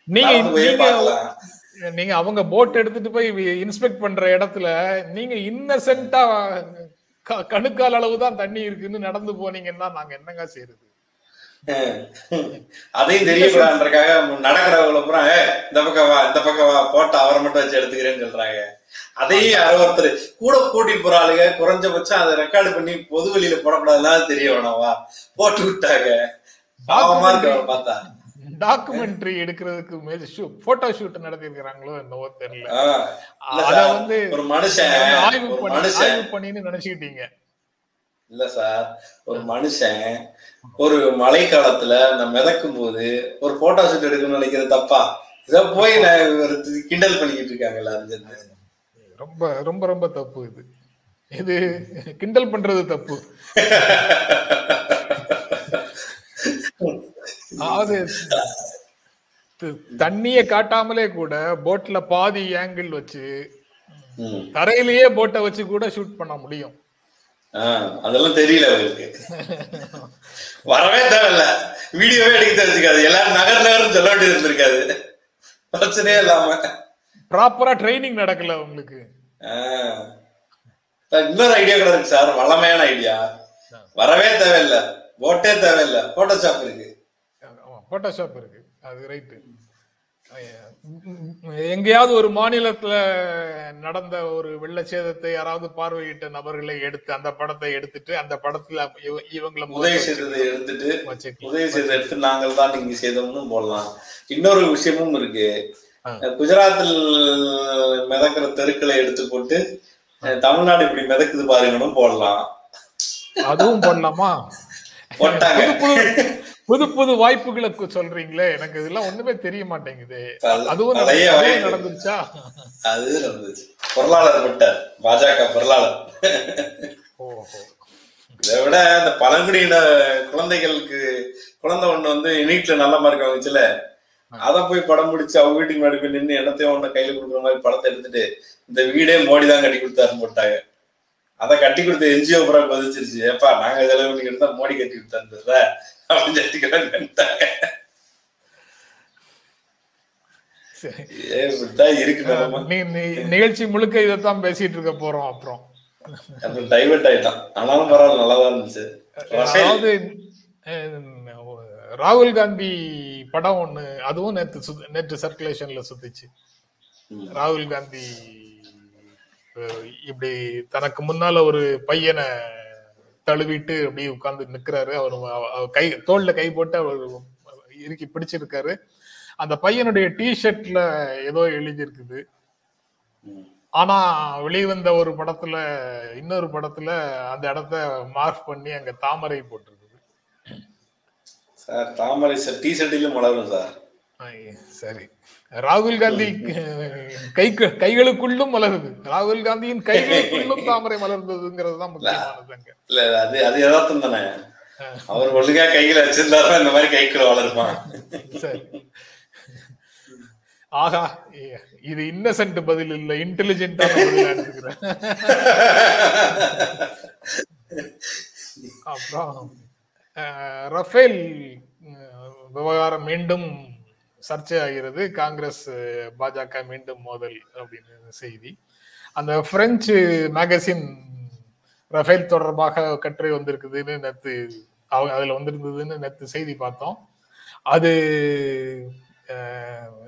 நீங்க நீங்க அவங்க போட் எடுத்துட்டு போய் இன்ஸ்பெக்ட் பண்ற இடத்துல நீங்க இன்னசென்ட்டா கணுக்கால் அளவு தான் தண்ணி இருக்குன்னு நடந்து போனீங்கன்னா நாங்க என்னங்க செய்யறது அதையும் தெரியக்கூடாதுன்றக்காக நடக்கிறவங்கள பூரா "ஏய், இந்த பக்கம் வா இந்த பக்கம் வா போட்டு அவரை மட்டும் வச்சு எடுத்துக்கிறேன்னு சொல்றாங்க. அதையும் யாரோ ஒருத்தர் கூட கூட்டிட்டு போற ஆளுங்க குறைஞ்சபட்சம் அதை ரெக்கார்டு பண்ணி பொது வெளியில போடக்கூடாதுன்னா தெரிய வேணாவா போட்டு விட்டாங்க. பாவமா இருக்கு பார்த்தா. டாக்குமெண்ட்ரி எடுக்கிறதுக்கு மேல போட்டோ ஷூட் நடத்திருக்கிறாங்களோ என்னவோ தெரியல. அத வந்து ஒரு மனுஷன் ஆய்வு பண்ணி நினைச்சுக்கிட்டீங்க. இல்ல சார். ஒரு மனுஷன் ஒரு மழை காலத்துல நான் மிதக்கும் போது ஒரு போட்டோ ஷூட் எடுக்கணும்னு நினைக்கிறது தப்பா? இத போய் நான் கிண்டல் பண்ணிக்கிட்டு இருக்காங்க எல்லாரும் சேர்ந்து. ரொம்ப ரொம்ப ரொம்ப தப்பு இது. இது கிண்டல் பண்றது தப்பு. அதாவது தண்ணிய காட்டாமலே கூட போட்ல பாதி ஆங்கிள் வச்சு. தரையிலேயே போட்டை வச்சு கூட ஷூட் பண்ண முடியும். அதெல்லாம் தெரியல அவங்களுக்கு வரவே தேவையில்ல. வீடியோவே எடுக்க தெரிஞ்சுக்காது. எல்லாரும் நகர் நகர்னு சொல்ல வேண்டியது இருந்திருக்காது. பிரச்சனையே இல்லாம. ப்ராப்பரா ட்ரைனிங் நடக்கல உங்களுக்கு. இன்னொரு ஐடியா கூட இருக்கு சார். வளமையான ஐடியா வரவே தேவையில்ல. போட்டே தேவையில்ல. போட்டோஷாப் இருக்கு. போட்டோஷாப் இருக்கு. அது ரைட்டு எங்கேயாவது ஒரு மாநிலத்துல நடந்த ஒரு வெள்ள சேதத்தை யாராவது பார்வையிட்ட நபர்களை எடுத்து அந்த படத்தை எடுத்துட்டு அந்த படத்துல இவ- இவங்களை உதவி செய்ததை எடுத்துட்டு. உதவி செய்ததை எடுத்து நாங்கள் தான் இங்க செய்தோம்னு போடலாம். இன்னொரு விஷயமும் இருக்கு. குஜராத்தில் மிதக்கிற தெருக்களை எடுத்து போட்டு அஹ், தமிழ்நாடு இப்படி மிதக்குது பாருங்கன்னு போடலாம். அதுவும் போடலாமா? போட்டாங்க. புது புது வாய்ப்புகளை சொல்றீங்களே எனக்கு இதெல்லாம் ஒண்ணுமே தெரிய மாட்டேங்குது. அது- அதுவும் நிறைய. நடந்துருச்சா? அது நடந்துச்சு பொருளாளர் விட்டார் பாஜக பொருளாளர். ஓஹோ. இதை விட இந்த பழங்குடியின குழந்தைகளுக்கு குழந்தை ஒண்ணு வந்து நீட்ல நல்ல மார்க் வாங்குச்சுல அத போய் படம் முடிச்சு அவங்க வீட்டுக்கு முன்னாடி போய் நின்று என்னத்தையும் ஒண்ணு கையில கொடுக்குற மாதிரி படத்தை எடுத்துட்டு இந்த வீடே மோடி தான் கட்டி கொடுத்தாருன்னு போட்டாங்க. அதை கட்டி கொடுத்த என்ஜிஓ பூரா பதிச்சிருச்சு. ஏப்பா நாங்க செலவு பண்ணி எடுத்தா மோடி கட்டி கொடுத்தாருல அப்படின்னு சொல்லிக்கிறாங்க நினைத்தாங்க நிகழ்ச்சி முழுக்க இதைத்தான் பேசிட்டு இருக்க போறோம் அப்புறம். டைவர்ட் ஆயிட்டான் ஆனாலும் பரவாயில்ல நல்லா இருந்துச்சு அதாவது ராகுல் காந்தி படம் ஒண்ணு அதுவும் நேற்று நேற்று சர்க்குலேஷன்ல சுத்திச்சு. ராகுல் காந்தி இப்படி தனக்கு முன்னால ஒரு பையனை தழுவிட்டு அப்படியே உட்கார்ந்து நிக்கிறாரு. அவர் கை தோல்ல கை போட்டு அவர் இறுக்கி பிடிச்சிருக்காரு. அந்த பையனுடைய டி ஷர்ட்ல ஏதோ எழுதியிருக்குது. ஆனா வெளிவந்த ஒரு படத்துல இன்னொரு படத்துல அந்த இடத்த மார்க் பண்ணி அங்க தாமரை போட்டிருக்குது. சார் தாமரை சார் டி ஷர்ட்டிலும் மலரும் சார். சரி. ராகுல் காந்தி கை கைகளுக்குள்ளும் மலருது. ராகுல் காந்தியின் கைகளுக்குள்ளும் தாமரை மலர்ந்ததுங்கிறது தான் முக்கியமானது இல்ல அது அது யதார்த்தம் தானே. அவர் ஒழுங்கா கையில வச்சிருந்தாருன்னா இந்த மாதிரி கைக்குள்ள வளருப்பான் இ- இது இன்னசென்ட் பதில் இல்ல எடுத்துக்கிறேன். அப்புறம் ரஃபேல் விவகாரம் மீண்டும் சர்ச்சை ஆகிறது காங்கிரஸ் பாஜக மீண்டும் மோதல் அப்படின்னு செய்தி. அந்த பிரெஞ்சு மேகசின் ரஃபேல் தொடர்பாக கட்டுரை வந்திருக்குதுன்னு நேத்து அவங்க அதுல வந்திருந்ததுன்னு நேத்து செய்தி பார்த்தோம். அது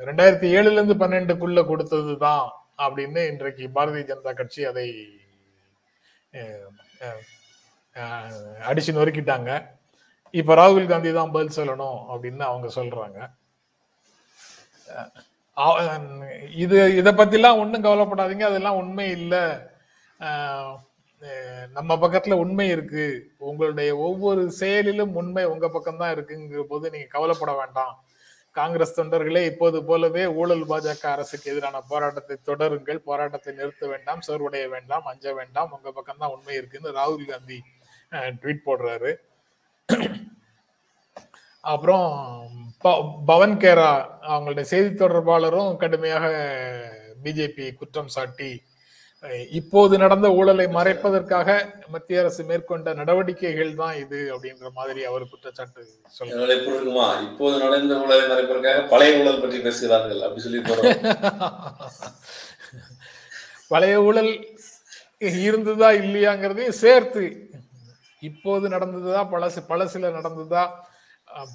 ரெண்டாயிரத்தி ஏழுல இருந்து பன்னெண்டுக்குள்ள கொடுத்தது தான் அப்படின்னு இன்றைக்கு பாரதிய ஜனதா கட்சி அதை அடிச்சு நொறுக்கிட்டாங்க. இப்ப ராகுல் காந்தி தான் பதில் சொல்லணும் அப்படின்னு அவங்க சொல்றாங்க. இது இதை பத்திலாம் ஒன்றும் கவலைப்படாதீங்க. அதெல்லாம் உண்மை இல்லை. நம்ம பக்கத்துல உண்மை இருக்கு. உங்களுடைய ஒவ்வொரு செயலிலும் உண்மை உங்க பக்கம் தான் இருக்குங்கிற போது நீங்க கவலைப்பட வேண்டாம். காங்கிரஸ் தொண்டர்களே இப்போது போலவே ஊழல் பாஜக அரசுக்கு எதிரான போராட்டத்தை தொடருங்கள். போராட்டத்தை நிறுத்த வேண்டாம் சோர்வடைய வேண்டாம் அஞ்ச வேண்டாம். உங்க பக்கம்தான் உண்மை இருக்குன்னு ராகுல் காந்தி ட்வீட் போடுறாரு. அப்புறம் ப- பவன் கேரா அவங்களுடைய செய்தி தொடர்பாளரும் கடுமையாக பிஜேபி குற்றம் சாட்டி இப்போது நடந்த ஊழலை மறைப்பதற்காக மத்திய அரசு மேற்கொண்ட நடவடிக்கைகள் தான் இது அப்படின்ற மாதிரி அவர் குற்றச்சாட்டு இருக்குமா இப்போது நடந்த ஊழலை மறைப்பதற்காக பழைய ஊழல் பற்றி பேசுகிறார்கள் அப்படி சொல்லி பழைய ஊழல் இருந்ததா இல்லையாங்கிறதையும் சேர்த்து இப்போது நடந்ததா பழசு பழசுல நடந்ததா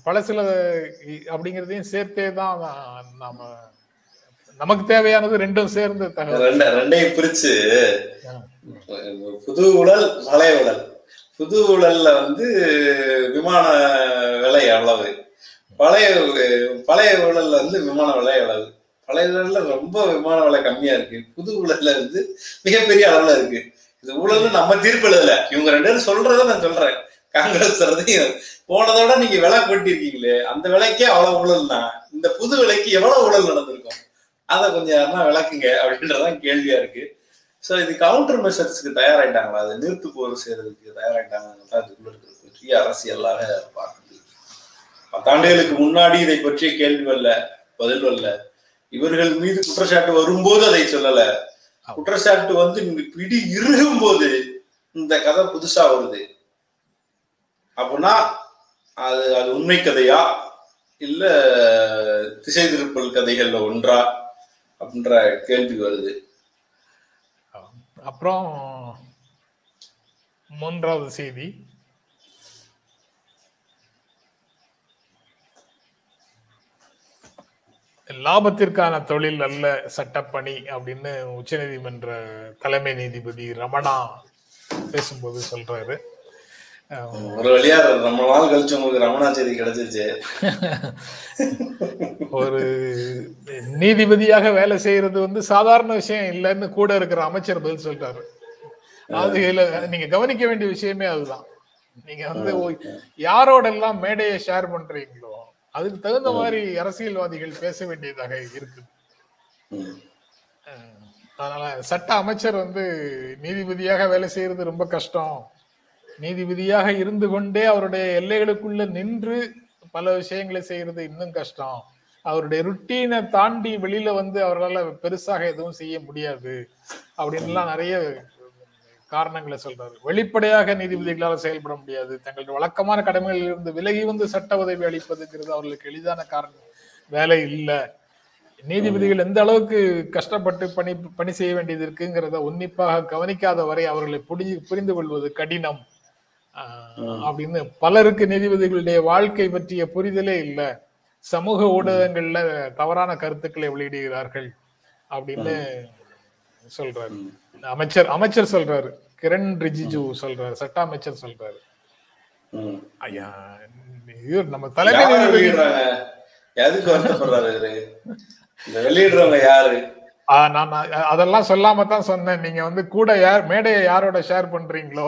பழசுல இ- அப்படிங்கிறதையும் சேர்த்தே தான் நாம நமக்கு தேவையானது ரெண்டும் சேர்ந்து தகவல். ரெண்ட ரெண்டையும் பிரிச்சு புது ஊழல் பழைய ஊழல் புது ஊழல்ல வந்து விமான விலை எவ்வளவு பழைய பழைய ஊழல்ல வந்து விமான விலை எவ்வளவு பழைய ஊழல்ல ரொம்ப விமான விலை கம்மியா இருக்கு. புது ஊழல்ல வந்து மிகப்பெரிய அளவுல இருக்கு. இது ஊழல்னு நம்ம தீர்ப்பு எழுதல. இவங்க ரெண்டு பேரும் சொல்றதை நான் சொல்றேன். காங்கிரஸ் போனதோட நீங்க விலை போட்டிருக்கீங்களே அந்த விலைக்கே அவ்வளவு ஊழல் தான். இந்த புது விலைக்கு எவ்வளவு ஊழல் நடந்திருக்கும்? அதை கொஞ்சம் யாருன்னா விளக்குங்க அப்படின்றதான் கேள்வியா இருக்கு. ஸோ இது கவுண்டர் மெஷர்ஸ்க்கு தயாராயிட்டாங்களா? அதை நிறுத்து போர் செய்யறதுக்கு தயாராயிட்டாங்க தான் இதுக்குள்ள இருக்கிற பெரிய அரசியலாக பார்க்குது. பத்தாண்டுகளுக்கு முன்னாடி இதை பற்றிய கேள்வி அல்ல பதில் வல்ல இவர்கள் மீது குற்றச்சாட்டு வரும்போது அதை சொல்லல. குற்றச்சாட்டு வந்து பிடி இறுகும் போது இந்த கதை புதுசா வருது. அப்படின்னா அது அது உண்மை கதையா? இல்ல திசை திருப்பல் கதைகள்ல ஒன்றா? அப்படின்ற கேள்வி வருது. அப்புறம் மூன்றாவது செய்தி. லாபத்திற்கான தொழில் அல்ல சட்டப்பணி அப்படின்னு உச்சநீதிமன்ற தலைமை நீதிபதி ரமணா பேசும்போது சொல்றாரு. ஒரு வழியா ரொம்ப நாள் கழிச்சு உங்களுக்கு ரமணா செய்தி கிடைச்சிருச்சு. ஒரு நீதிபதியாக வேலை செய்யறது வந்து சாதாரண விஷயம் இல்லைன்னு கூட இருக்கிற அமைச்சர் பதில் சொல்றாரு அது இதுல நீங்க கவனிக்க வேண்டிய விஷயமே அதுதான். நீங்க வந்து ஓ- யாரோடெல்லாம் மேடையை ஷேர் பண்றீங்களோ அதுக்கு தகுந்த மாதிரி அரசியல்வாதிகள் பேச வேண்டியதாக. அஹ் அதனால சட்ட அமைச்சர் வந்து நீதிபதியாக வேலை செய்யறது ரொம்ப கஷ்டம். நீதிபதியாக இருந்து கொண்டே அவருடைய எல்லைகளுக்குள்ள நின்று பல விஷயங்களை செய்யறது இன்னும் கஷ்டம். அவருடைய ருட்டீனை தாண்டி வெளியில வந்து அவரால் பெருசாக எதுவும் செய்ய முடியாது அப்படின்லாம் நிறைய காரணங்களை சொல்றாரு. வெளிப்படையாக நீதிபதிகளால் செயல்பட முடியாது. தங்களுடைய வழக்கமான கடமைகளில் இருந்து விலகி வந்து சட்ட உதவி அளிப்பதுங்கிறது அவர்களுக்கு எளிதான காரணம். வேலை இல்லை. நீதிபதிகள் எந்த அளவுக்கு கஷ்டப்பட்டு பணி பணி செய்ய வேண்டியது இருக்குங்கிறத உன்னிப்பாக கவனிக்காத வரை அவர்களை புரிஞ்சு புரிந்து கொள்வது கடினம். அப்படின்னு பலருக்கு நீதிபதிகளுடைய வாழ்க்கை பற்றிய புரிதலே இல்லை. சமூக ஊடகங்கள்ல தவறான கருத்துக்களை வெளியிடுகிறார்கள் அப்படின்னு சொல்றாரு. அமைச்சர் அமைச்சர் சொல்றாரு. கிரண் ரிஜிஜு சொல்றாரு. சட்ட அமைச்சர் சொல்றாரு. ஐயா நம்ம தலைமை எதுக்கு வருத்தப்படுறாரு வெளியிடுறவங்க யாரு? நான் அதெல்லாம் சொல்லாம தான் சொன்னேன். நீங்க வந்து கூட யார் மேடையை யாரோட ஷேர் பண்றீங்களோ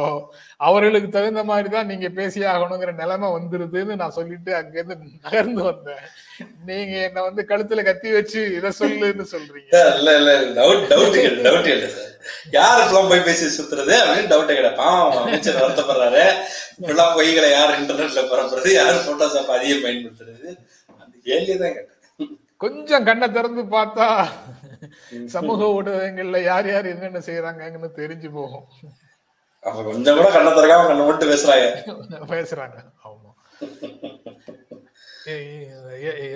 அவர்களுக்கு தகுந்த மாதிரி தான் நீங்க பேசியே ஆகணுங்கிற நிலைமை வந்துருதுன்னு நான் சொல்லிட்டு அங்கிருந்து நகர்ந்து வந்தேன். நீங்க என்ன வந்து கழுத்துல கத்தி வச்சு இதை சொல்லுன்னு சொல்றீங்க. இல்ல இல்ல டவுட் டவுட் டவுட் இல்ல யாருக்கெல்லாம் போய் பேசி சுத்துறது அப்படின்னு டவுட் கிடைப்பான் அமைச்சர் வருத்தப்படுறாரு. இப்பெல்லாம் பொய்களை யார் இன்டர்நெட்ல பரப்புறது யார் போட்டோஷாப் அதிகம் பயன்படுத்துறது? அந்த கேள்விதான் கேட்டேன். கொஞ்சம் கண்ணை திறந்து பார்த்தா சமூக ஊடகங்கள்ல யார் யார் என்னென்ன செய்யறாங்கன்னு தெரிஞ்சு போகும். கொஞ்சம் கூட கண்ணை திறக்காம கண்ணை மட்டும் பேசுறாங்க. பேசுறாங்க. ஆமா.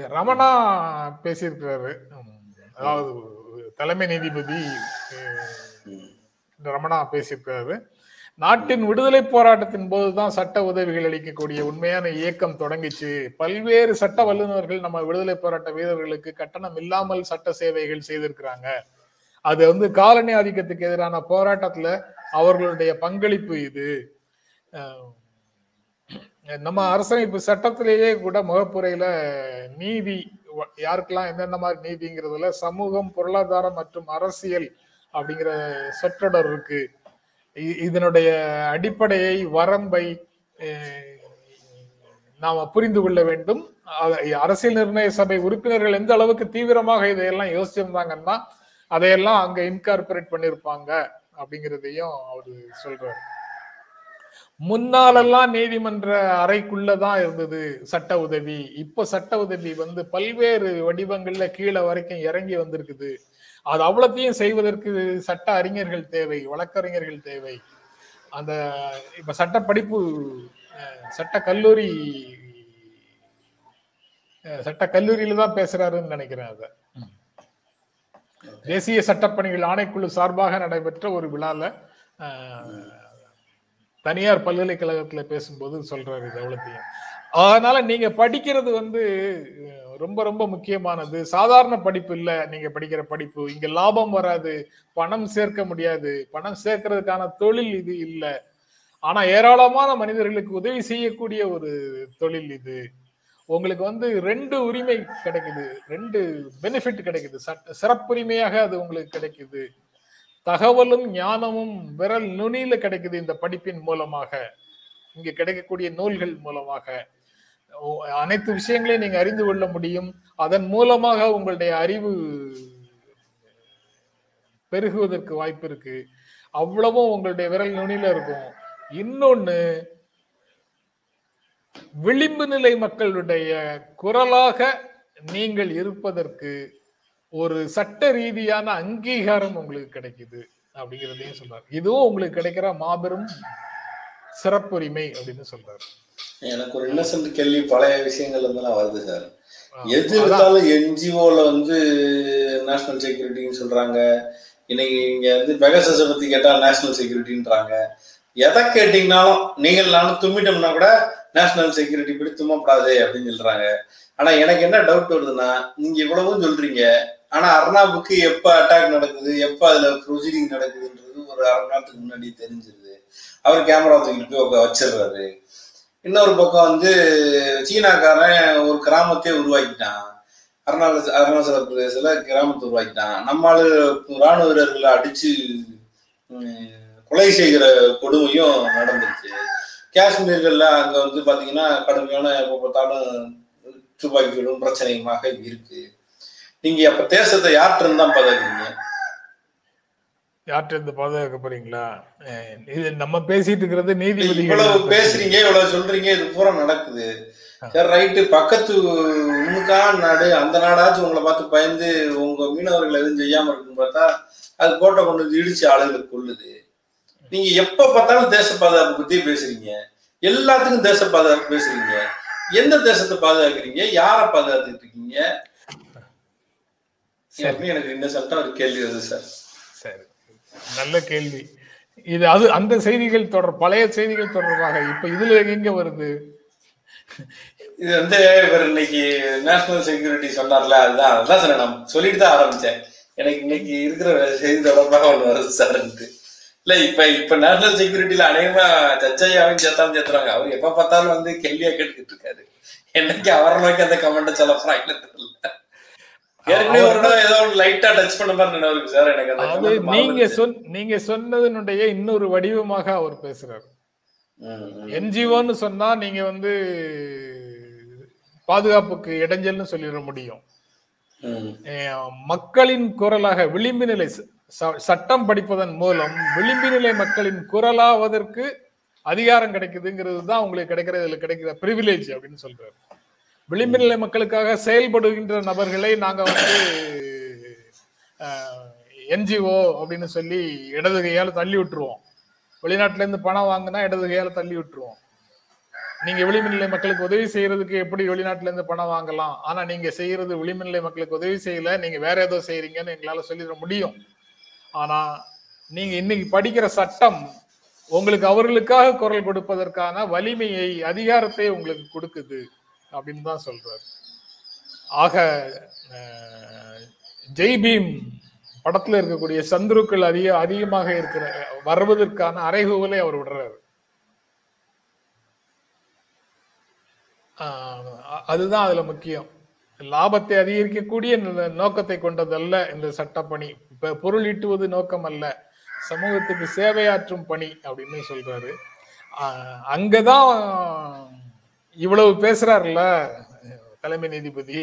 ரமணா பேசியிருக்கிறாரு. அதாவது தலைமை நீதிபதி. ரமணா பேசியிருக்கிறாரு. நாட்டின் விடுதலை போராட்டத்தின் போதுதான் சட்ட உதவிகள் அளிக்கக்கூடிய உண்மையான இயக்கம் தொடங்கிச்சு. பல்வேறு சட்ட வல்லுநர்கள் நம்ம விடுதலை போராட்ட வீரர்களுக்கு கட்டணம் இல்லாமல் சட்ட சேவைகள் செய்திருக்கிறாங்க. அது வந்து காலனி ஆதிக்கத்துக்கு எதிரான போராட்டத்துல அவர்களுடைய பங்களிப்பு இது. நம்ம அரசமைப்பு சட்டத்திலேயே கூட முகப்புரையில நீதி யாருக்கெல்லாம் எந்தெந்த மாதிரி நீதிங்கிறதுல சமூகம் பொருளாதாரம் மற்றும் அரசியல் அப்படிங்கிற சொற்றொடர் இருக்கு. இதனுடைய அடிப்படையை வரம்பை நாம் புரிந்து கொள்ள வேண்டும். அரசியல் நிர்ணய சபை உறுப்பினர்கள் எந்த அளவுக்கு தீவிரமாக இதையெல்லாம் யோசிச்சிருந்தாங்கன்னா அதையெல்லாம் அங்க இன்கார்பரேட் பண்ணிருப்பாங்க அப்படிங்கிறதையும் அவரு சொல்றாரு. முன்னாலெல்லாம் நீதிமன்ற அறைக்குள்ளதான் இருந்தது சட்ட உதவி. இப்ப சட்ட உதவி வந்து பல்வேறு வடிவங்கள்ல கீழே வரைக்கும் இறங்கி வந்திருக்குது. அது அவ்வளத்தையும் செய்வதற்கு சட்ட அறிஞர்கள் தேவை வழக்கறிஞர்கள் தேவை. அந்த இப்ப சட்ட படிப்பு சட்ட கல்லூரி சட்ட கல்லூரியில தான் பேசுறாருன்னு நினைக்கிறேன் அத. தேசிய சட்டப்பணிகள் ஆணைக்குழு சார்பாக நடைபெற்ற ஒரு விழால தனியார் பல்கலைக்கழகத்துல பேசும்போது சொல்றாரு இது அவ்வளோத்தையும். அதனால நீங்க படிக்கிறது வந்து ரொம்ப ரொம்ப முக்கியமானது. சாதாரண படிப்பு இல்ல. நீங்க படிக்கிற படிப்பு. இங்க லாபம் வராது. பணம் சேர்க்க முடியாது. பணம் சேர்க்கறதுக்கான தொழில் இது இல்ல. ஆனா ஏராளமான மனிதர்களுக்கு உதவி செய்யக்கூடிய ஒரு தொழில் இது. உங்களுக்கு வந்து ரெண்டு உரிமை கிடைக்குது. ரெண்டு பெனிஃபிட் கிடைக்குது. சிறப்புரிமையாக அது உங்களுக்கு கிடைக்குது. தகவலும் ஞானமும் விரல் நுனியில கிடைக்குது இந்த படிப்பின் மூலமாக. இங்க கிடைக்கக்கூடிய நூல்கள் மூலமாக. அனைத்து விஷயங்களையும் நீங்க அறிந்து கொள்ள முடியும். அதன் மூலமாக உங்களுடைய அறிவு பெருகுவதற்கு வாய்ப்பு இருக்கு. அவ்வளவும் உங்களுடைய விரல் நுனியில இருக்கும். இன்னொன்னு விளிம்பு நிலை மக்களுடைய குரலாக நீங்கள் இருப்பதற்கு ஒரு சட்ட ரீதியான அங்கீகாரம் உங்களுக்கு கிடைக்குது அப்படிங்கிறதையும் சொல்றாரு. இதுவும் உங்களுக்கு கிடைக்கிற மாபெரும் சிறப்புரிமை அப்படின்னு சொல்றாரு. எனக்கு ஒரு இன்னசென்ட் கேள்வி பழைய விஷயங்கள் இருந்தெல்லாம் வருது சார். எது இருந்தாலும் என்ஜிஓல வந்து நேஷனல் செக்யூரிட்டின்னு சொல்றாங்க. இன்னைக்கு இங்க வந்து பெகசஸை பத்தி கேட்டா நேஷனல் செக்யூரிட்டின்றாங்க எதை கேட்டீங்கனாலும் நீங்கள் நானும் தும்மிட்டோம்னா கூட நேஷனல் செக்யூரிட்டி படி தும்மப்படாது அப்படின்னு சொல்றாங்க. ஆனா எனக்கு என்ன டவுட் வருதுன்னா நீங்க இவ்வளவும் சொல்றீங்க. ஆனா அர்ணாபுக்கு எப்ப அட்டாக் நடக்குது எப்ப அதுல ப்ரொசீடிங் நடக்குதுன்றது ஒரு அரை நேரத்துக்கு முன்னாடி தெரிஞ்சிருது. அவர் கேமரா தூக்கிட்டு போய் வச்சிடுறாரு. இன்னொரு பக்கம் வந்து சீனாக்காரன் ஒரு கிராமத்தையே உருவாக்கிட்டான். அருணாச்சல அருணாச்சல பிரதேசத்துல கிராமத்தை உருவாக்கிட்டான். நம்மால ராணுவ வீரர்களை அடிச்சு கொலை செய்கிற கொடுமையும் நடந்துருச்சு. காஷ்மீர்கள்ல அங்க வந்து பாத்தீங்கன்னா கடுமையான எப்போ பார்த்தாலும் துப்பாக்கிகளும் பிரச்சனையுமாக இருக்கு. நீங்க அப்ப தேசத்தை யார்கிட்ட இருந்தா தான் யார்கிட்ட இருந்து பாதுகாக்க போறீங்களா இது நம்ம பேசிட்டு இருக்கிறது நீதிபதிகள் இவ்வளவு பேசுறீங்க. இவ்வளவு சொல்றீங்க இது பூரா நடக்குது. சரி ரைட்டு. பக்கத்து உனக்கான நாடு அந்த நாடாச்சும் உங்களை பார்த்து பயந்து உங்க மீனவர்கள் எதுவும் செய்யாம இருக்குன்னு பார்த்தா அது கோட்டை கொண்டு வந்து இடிச்சு ஆளுகளை கொள்ளுது நீங்க எப்ப பார்த்தாலும் தேச பாதுகாப்பு பத்தி பேசுறீங்க. எல்லாத்துக்கும் தேச பாதுகாப்பு பேசுறீங்க. எந்த தேசத்தை பாதுகாக்கிறீங்க? யாரை பாதுகாத்துட்டு இருக்கீங்க? எனக்கு இன்னசென்ட்டா ஒரு கேள்வி வருது சார். சரி. நல்ல கேள்வி. இது அது அந்த செய்திகள் தொடர் பழைய செய்திகள் தொடர்பாக இப்ப இதுல எங்க வருது? இது வந்து இவர் இன்னைக்கு நேஷனல் செக்யூரிட்டி சொன்னார்ல அதுதான் அதுதான் சார் நான் சொல்லிட்டு தான் ஆரம்பிச்சேன். எனக்கு இன்னைக்கு இருக்கிற செய்தி தொடர்பாக ஒண்ணு வருது சார் இல்ல இப்ப இப்ப நேஷனல் செக்யூரிட்டில அநேகமா சச்சையாவையும் சேர்த்தாம சேர்த்துறாங்க. அவர் எப்ப பார்த்தாலும் வந்து கேள்வியா கேட்டுக்கிட்டு இருக்காரு. என்னைக்கு அவரை நோக்கி அந்த கமெண்ட் சொல்ல போறாங்க தெரியல. அது நீங்க. சொன் நீங்க சொன்னதனுடைய இன்னொரு வடிவமாக அவர் பேசுறாரு. என்ஜிஓன்னு சொன்னா நீங்க வந்து பாதுகாப்புக்கு இடைஞ்சல்னு சொல்லிட முடியும். மக்களின் குரலாக விளிம்பு நிலை சட்டம் படிப்பதன் மூலம் விளிம்பு நிலை மக்களின் குரலாவதற்கு அதிகாரம் கிடைக்குதுங்கிறது தான் உங்களுக்கு கிடைக்கிற இதுல கிடைக்கிற பிரிவிலேஜ் அப்படின்னு சொல்றாரு. விளிம்பு நிலை மக்களுக்காக செயல்படுகின்ற நபர்களை நாங்க வந்து என்ஜிஓ அப்படின்னு சொல்லி இடது கையால தள்ளி விட்டுருவோம் வெளிநாட்டுல இருந்து பணம் வாங்கினா இடது கையால தள்ளி விட்டுருவோம் நீங்க விளிம்புநிலை மக்களுக்கு உதவி செய்யறதுக்கு எப்படி வெளிநாட்டுல இருந்து பணம் வாங்கலாம்? ஆனா நீங்க செய்யறது விளிம்புநிலை மக்களுக்கு உதவி செய்யல நீங்க வேற ஏதோ செய்யறீங்கன்னு எங்களால சொல்லிட முடியும். ஆனா நீங்க இன்னைக்கு படிக்கிற சட்டம் உங்களுக்கு அவர்களுக்காக குரல் கொடுப்பதற்கான வலிமையை அதிகாரத்தை உங்களுக்கு கொடுக்குது. அப்படின்னு தான் சொல்றாரு. ஆக ஜெய் பீம் படத்துல இருக்கக்கூடிய சந்துருக்கள் அதிக அதிகமாக இருக்கிற வருவதற்கான அறைகூவலை அவர் விடுறாரு. அதுதான் அதுல முக்கியம். லாபத்தை அதிகரிக்கக்கூடிய நோக்கத்தை கொண்டதல்ல இந்த சட்டப்பணி. இப்ப பொருள் ஈட்டுவது நோக்கம் அல்ல. சமூகத்துக்கு சேவையாற்றும் பணி அப்படின்னு சொல்றாரு. அங்கதான் இவ்வளவு பேசுறாருல்ல தலைமை நீதிபதி.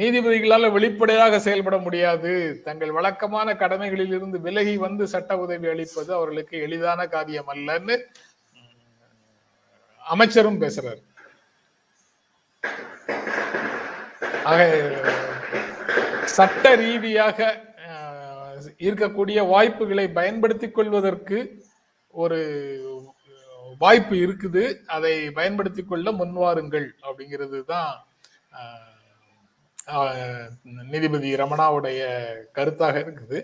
நீதிபதிகளால் வெளிப்படையாக செயல்பட முடியாது. தங்கள் வழக்கமான கடமைகளில் இருந்து விலகி வந்து சட்ட உதவி அளிப்பது அவர்களுக்கு எளிதான காரியம் அல்லன்னு அமைச்சரும் பேசுறாரு. ஆக சட்ட ரீதியாக இருக்கக்கூடிய வாய்ப்புகளை பயன்படுத்திக் கொள்வதற்கு ஒரு வாய்ப்பு இருக்குது. அதை பயன்படுத்திக் கொள்ள முன்வாருங்கள் அப்படிங்கிறது தான் நீதிபதி ரமணாவுடைய கருத்தாக இருக்குது.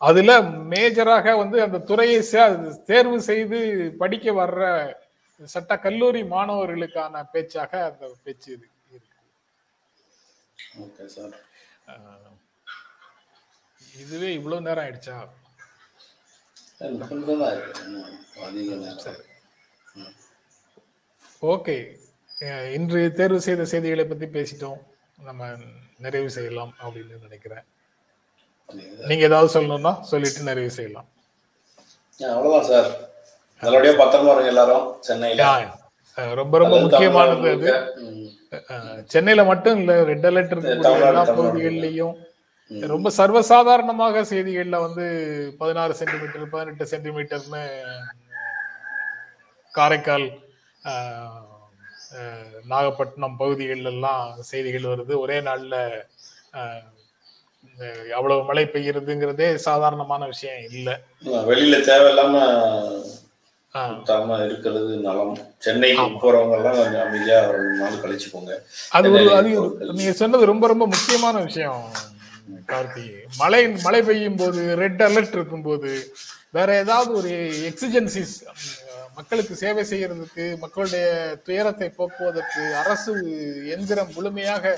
அதுல மேஜராக வந்து அந்த துறையை தேர்வு செய்து படிக்க வர்ற சட்ட கல்லூரி மாணவர்களுக்கான பேச்சாக அந்த பேச்சு இருக்கு. Okay sir. அஹ், இதுவே இவ்வளவு நேரம் ஆயிடுச்சா? ஓகே. இன்று தேர்வு செய்த செய்திகளை பத்தி பேசிட்டோம். நம்ம நிறைவு செய்யலாம் அப்படின்னு நினைக்கிறேன். நீங்க ஏதாவது சொல்லணும்னா சொல்லிட்டு நிறைவு செய்யலாம். அவ்வளவுதான் சார். நல்லபடியா பத்திரமா இருங்க எல்லாரும். சென்னையில. ரொம்ப ரொம்ப முக்கியமானது அது. சென்னையில மட்டும் இல்ல ரெட் அலர்ட் இருக்கக்கூடிய எல்லா. பகுதிகளிலையும் ரொம்ப சர்வசாதாரணமாக செய்திகள்ல வந்து பதினாறு சென்டிமீட்டர் பதினெட்டு சென்டிமீட்டர்னு காரைக்கால் நாகப்பட்டினம் பகுதிகள் எல்லாம் செய்திகள் வருது. ஒரே நாள்ல அவ்வளவு மழை பெய்யுறதுங்கிறதே சாதாரணமான விஷயம் இல்லை. வெளியில தேவையில்லாம இருக்கிறது நலம். சென்னைக்கு போறவங்க எல்லாம் கொஞ்சம் அமைதியா நாள் கழிச்சு போங்க. அது ஒரு அது நீங்க சொன்னது ரொம்ப ரொம்ப முக்கியமான விஷயம் கார்த்தி. மழை மழை பெய்யும் போது ரெட் அலர்ட் இருக்கும்போது வேற ஏதாவது ஒரு எக்ஸிஜென்சிஸ் மக்களுக்கு சேவை செய்யறதுக்கு மக்களுடைய துயரத்தை போக்குவதற்கு அரசு எந்திரம் முழுமையாக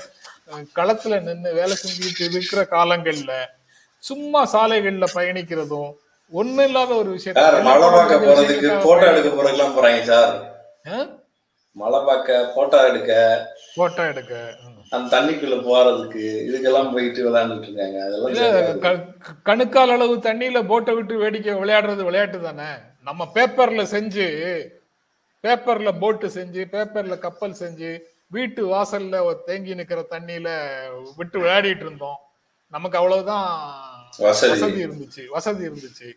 களத்துல நின்று வேலை செஞ்சுட்டு இருக்கிற காலங்கள்ல சும்மா சாலைகள்ல பயணிக்கிறதும் ஒண்ணு இல்லாத ஒரு பார்க்க போறதுக்கு விஷயத்த போட்டோ எடுக்க போறதுக்கெல்லாம் போறாங்க சார்? மலை பார்க்க போட்டோ எடுக்க போட்டோ எடுக்க. அந்த தண்ணிக்குள்ள போறதுக்கு இதுக்கெல்லாம் போயிட்டு விளையாண்டுட்டு இருக்காங்க. அதெல்லாம் கணுக்கால் அளவு தண்ணியில போட்டை விட்டு வேடிக்கை விளையாடுறது விளையாட்டு தானே? நம்ம பேப்பர்ல செஞ்சு பேப்பர்ல போட்டு செஞ்சு பேப்பர்ல கப்பல் செஞ்சு வீட்டு வாசல்ல தேங்கி நிக்கிற தண்ணியில விட்டு விளையாடிட்டு இருந்தோம். நமக்கு அவ்வளவுதான் வசதி. இருந்துச்சு வசதி இருந்துச்சு.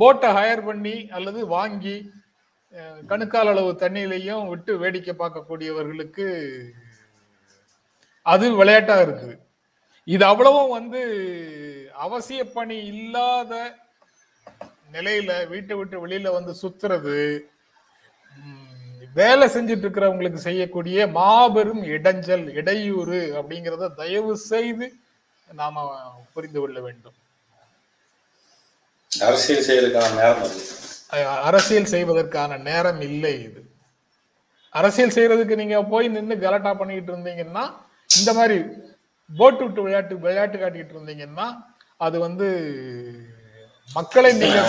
போட்டை ஹயர் பண்ணி அல்லது வாங்கி கணுக்கால் அளவு தண்ணியிலையும் விட்டு வேடிக்கை பார்க்கக்கூடியவர்களுக்கு அது விளையாட்டா இருக்குது. இது அவ்வளவும் வந்து அவசிய பணி இல்லாத நிலையில வீட்டை விட்டு வெளியில வந்து சுத்துறது வேலை செஞ்சுட்டு இருக்கிறவங்களுக்கு செய்யக்கூடிய மாபெரும் இடைஞ்சல் இடையூறு அப்படிங்கிறத தயவு செய்து நாம புரிந்து கொள்ள வேண்டும். அரசியல் நேரம் அஹ் அரசியல் செய்வதற்கான நேரம் இல்லை இது. அரசியல் செய்யறதுக்கு நீங்க போய் நின்று கலாட்டா பண்ணிட்டு இருந்தீங்கன்னா இந்த மாதிரி போட்டு விட்டு விளையாட்டு விளையாட்டு காட்டிட்டு இருந்தீங்கன்னா அது வந்து மக்களை நீங்க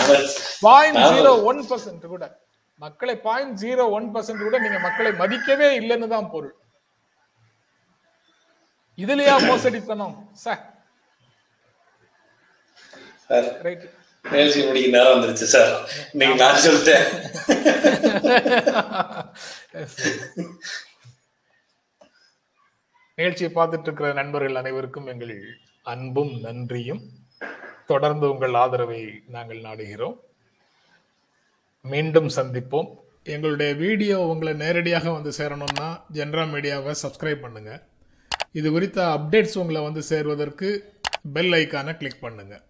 பாயிண்ட் ஜீரோ ஒன் பர்சன்ட் கூட மக்களை பாயிண்ட் ஜீரோ ஒன் பர்சன்ட் கூட நீங்க மக்களை மதிக்கவே இல்லைன்னு தான் பொருள். இதுலயா மோசடித்தனம்? சார். ரைட் முடிக்க நேரம் வந்துருச்சு சார். இன்னைக்கு நான் சொல்லிட்டேன். நிகழ்ச்சியை பார்த்துட்டு இருக்கிற நண்பர்கள் அனைவருக்கும் எங்கள் அன்பும் நன்றியும். தொடர்ந்து உங்கள் ஆதரவை நாங்கள் நாடுகிறோம். மீண்டும் சந்திப்போம். எங்களுடைய வீடியோ உங்களை நேரடியாக வந்து சேரணும்னா ஜென்ரா மீடியாவை சப்ஸ்கிரைப் பண்ணுங்கள் இது குறித்த அப்டேட்ஸ் உங்களை வந்து சேர்வதற்கு பெல் ஐக்கானை கிளிக் பண்ணுங்கள்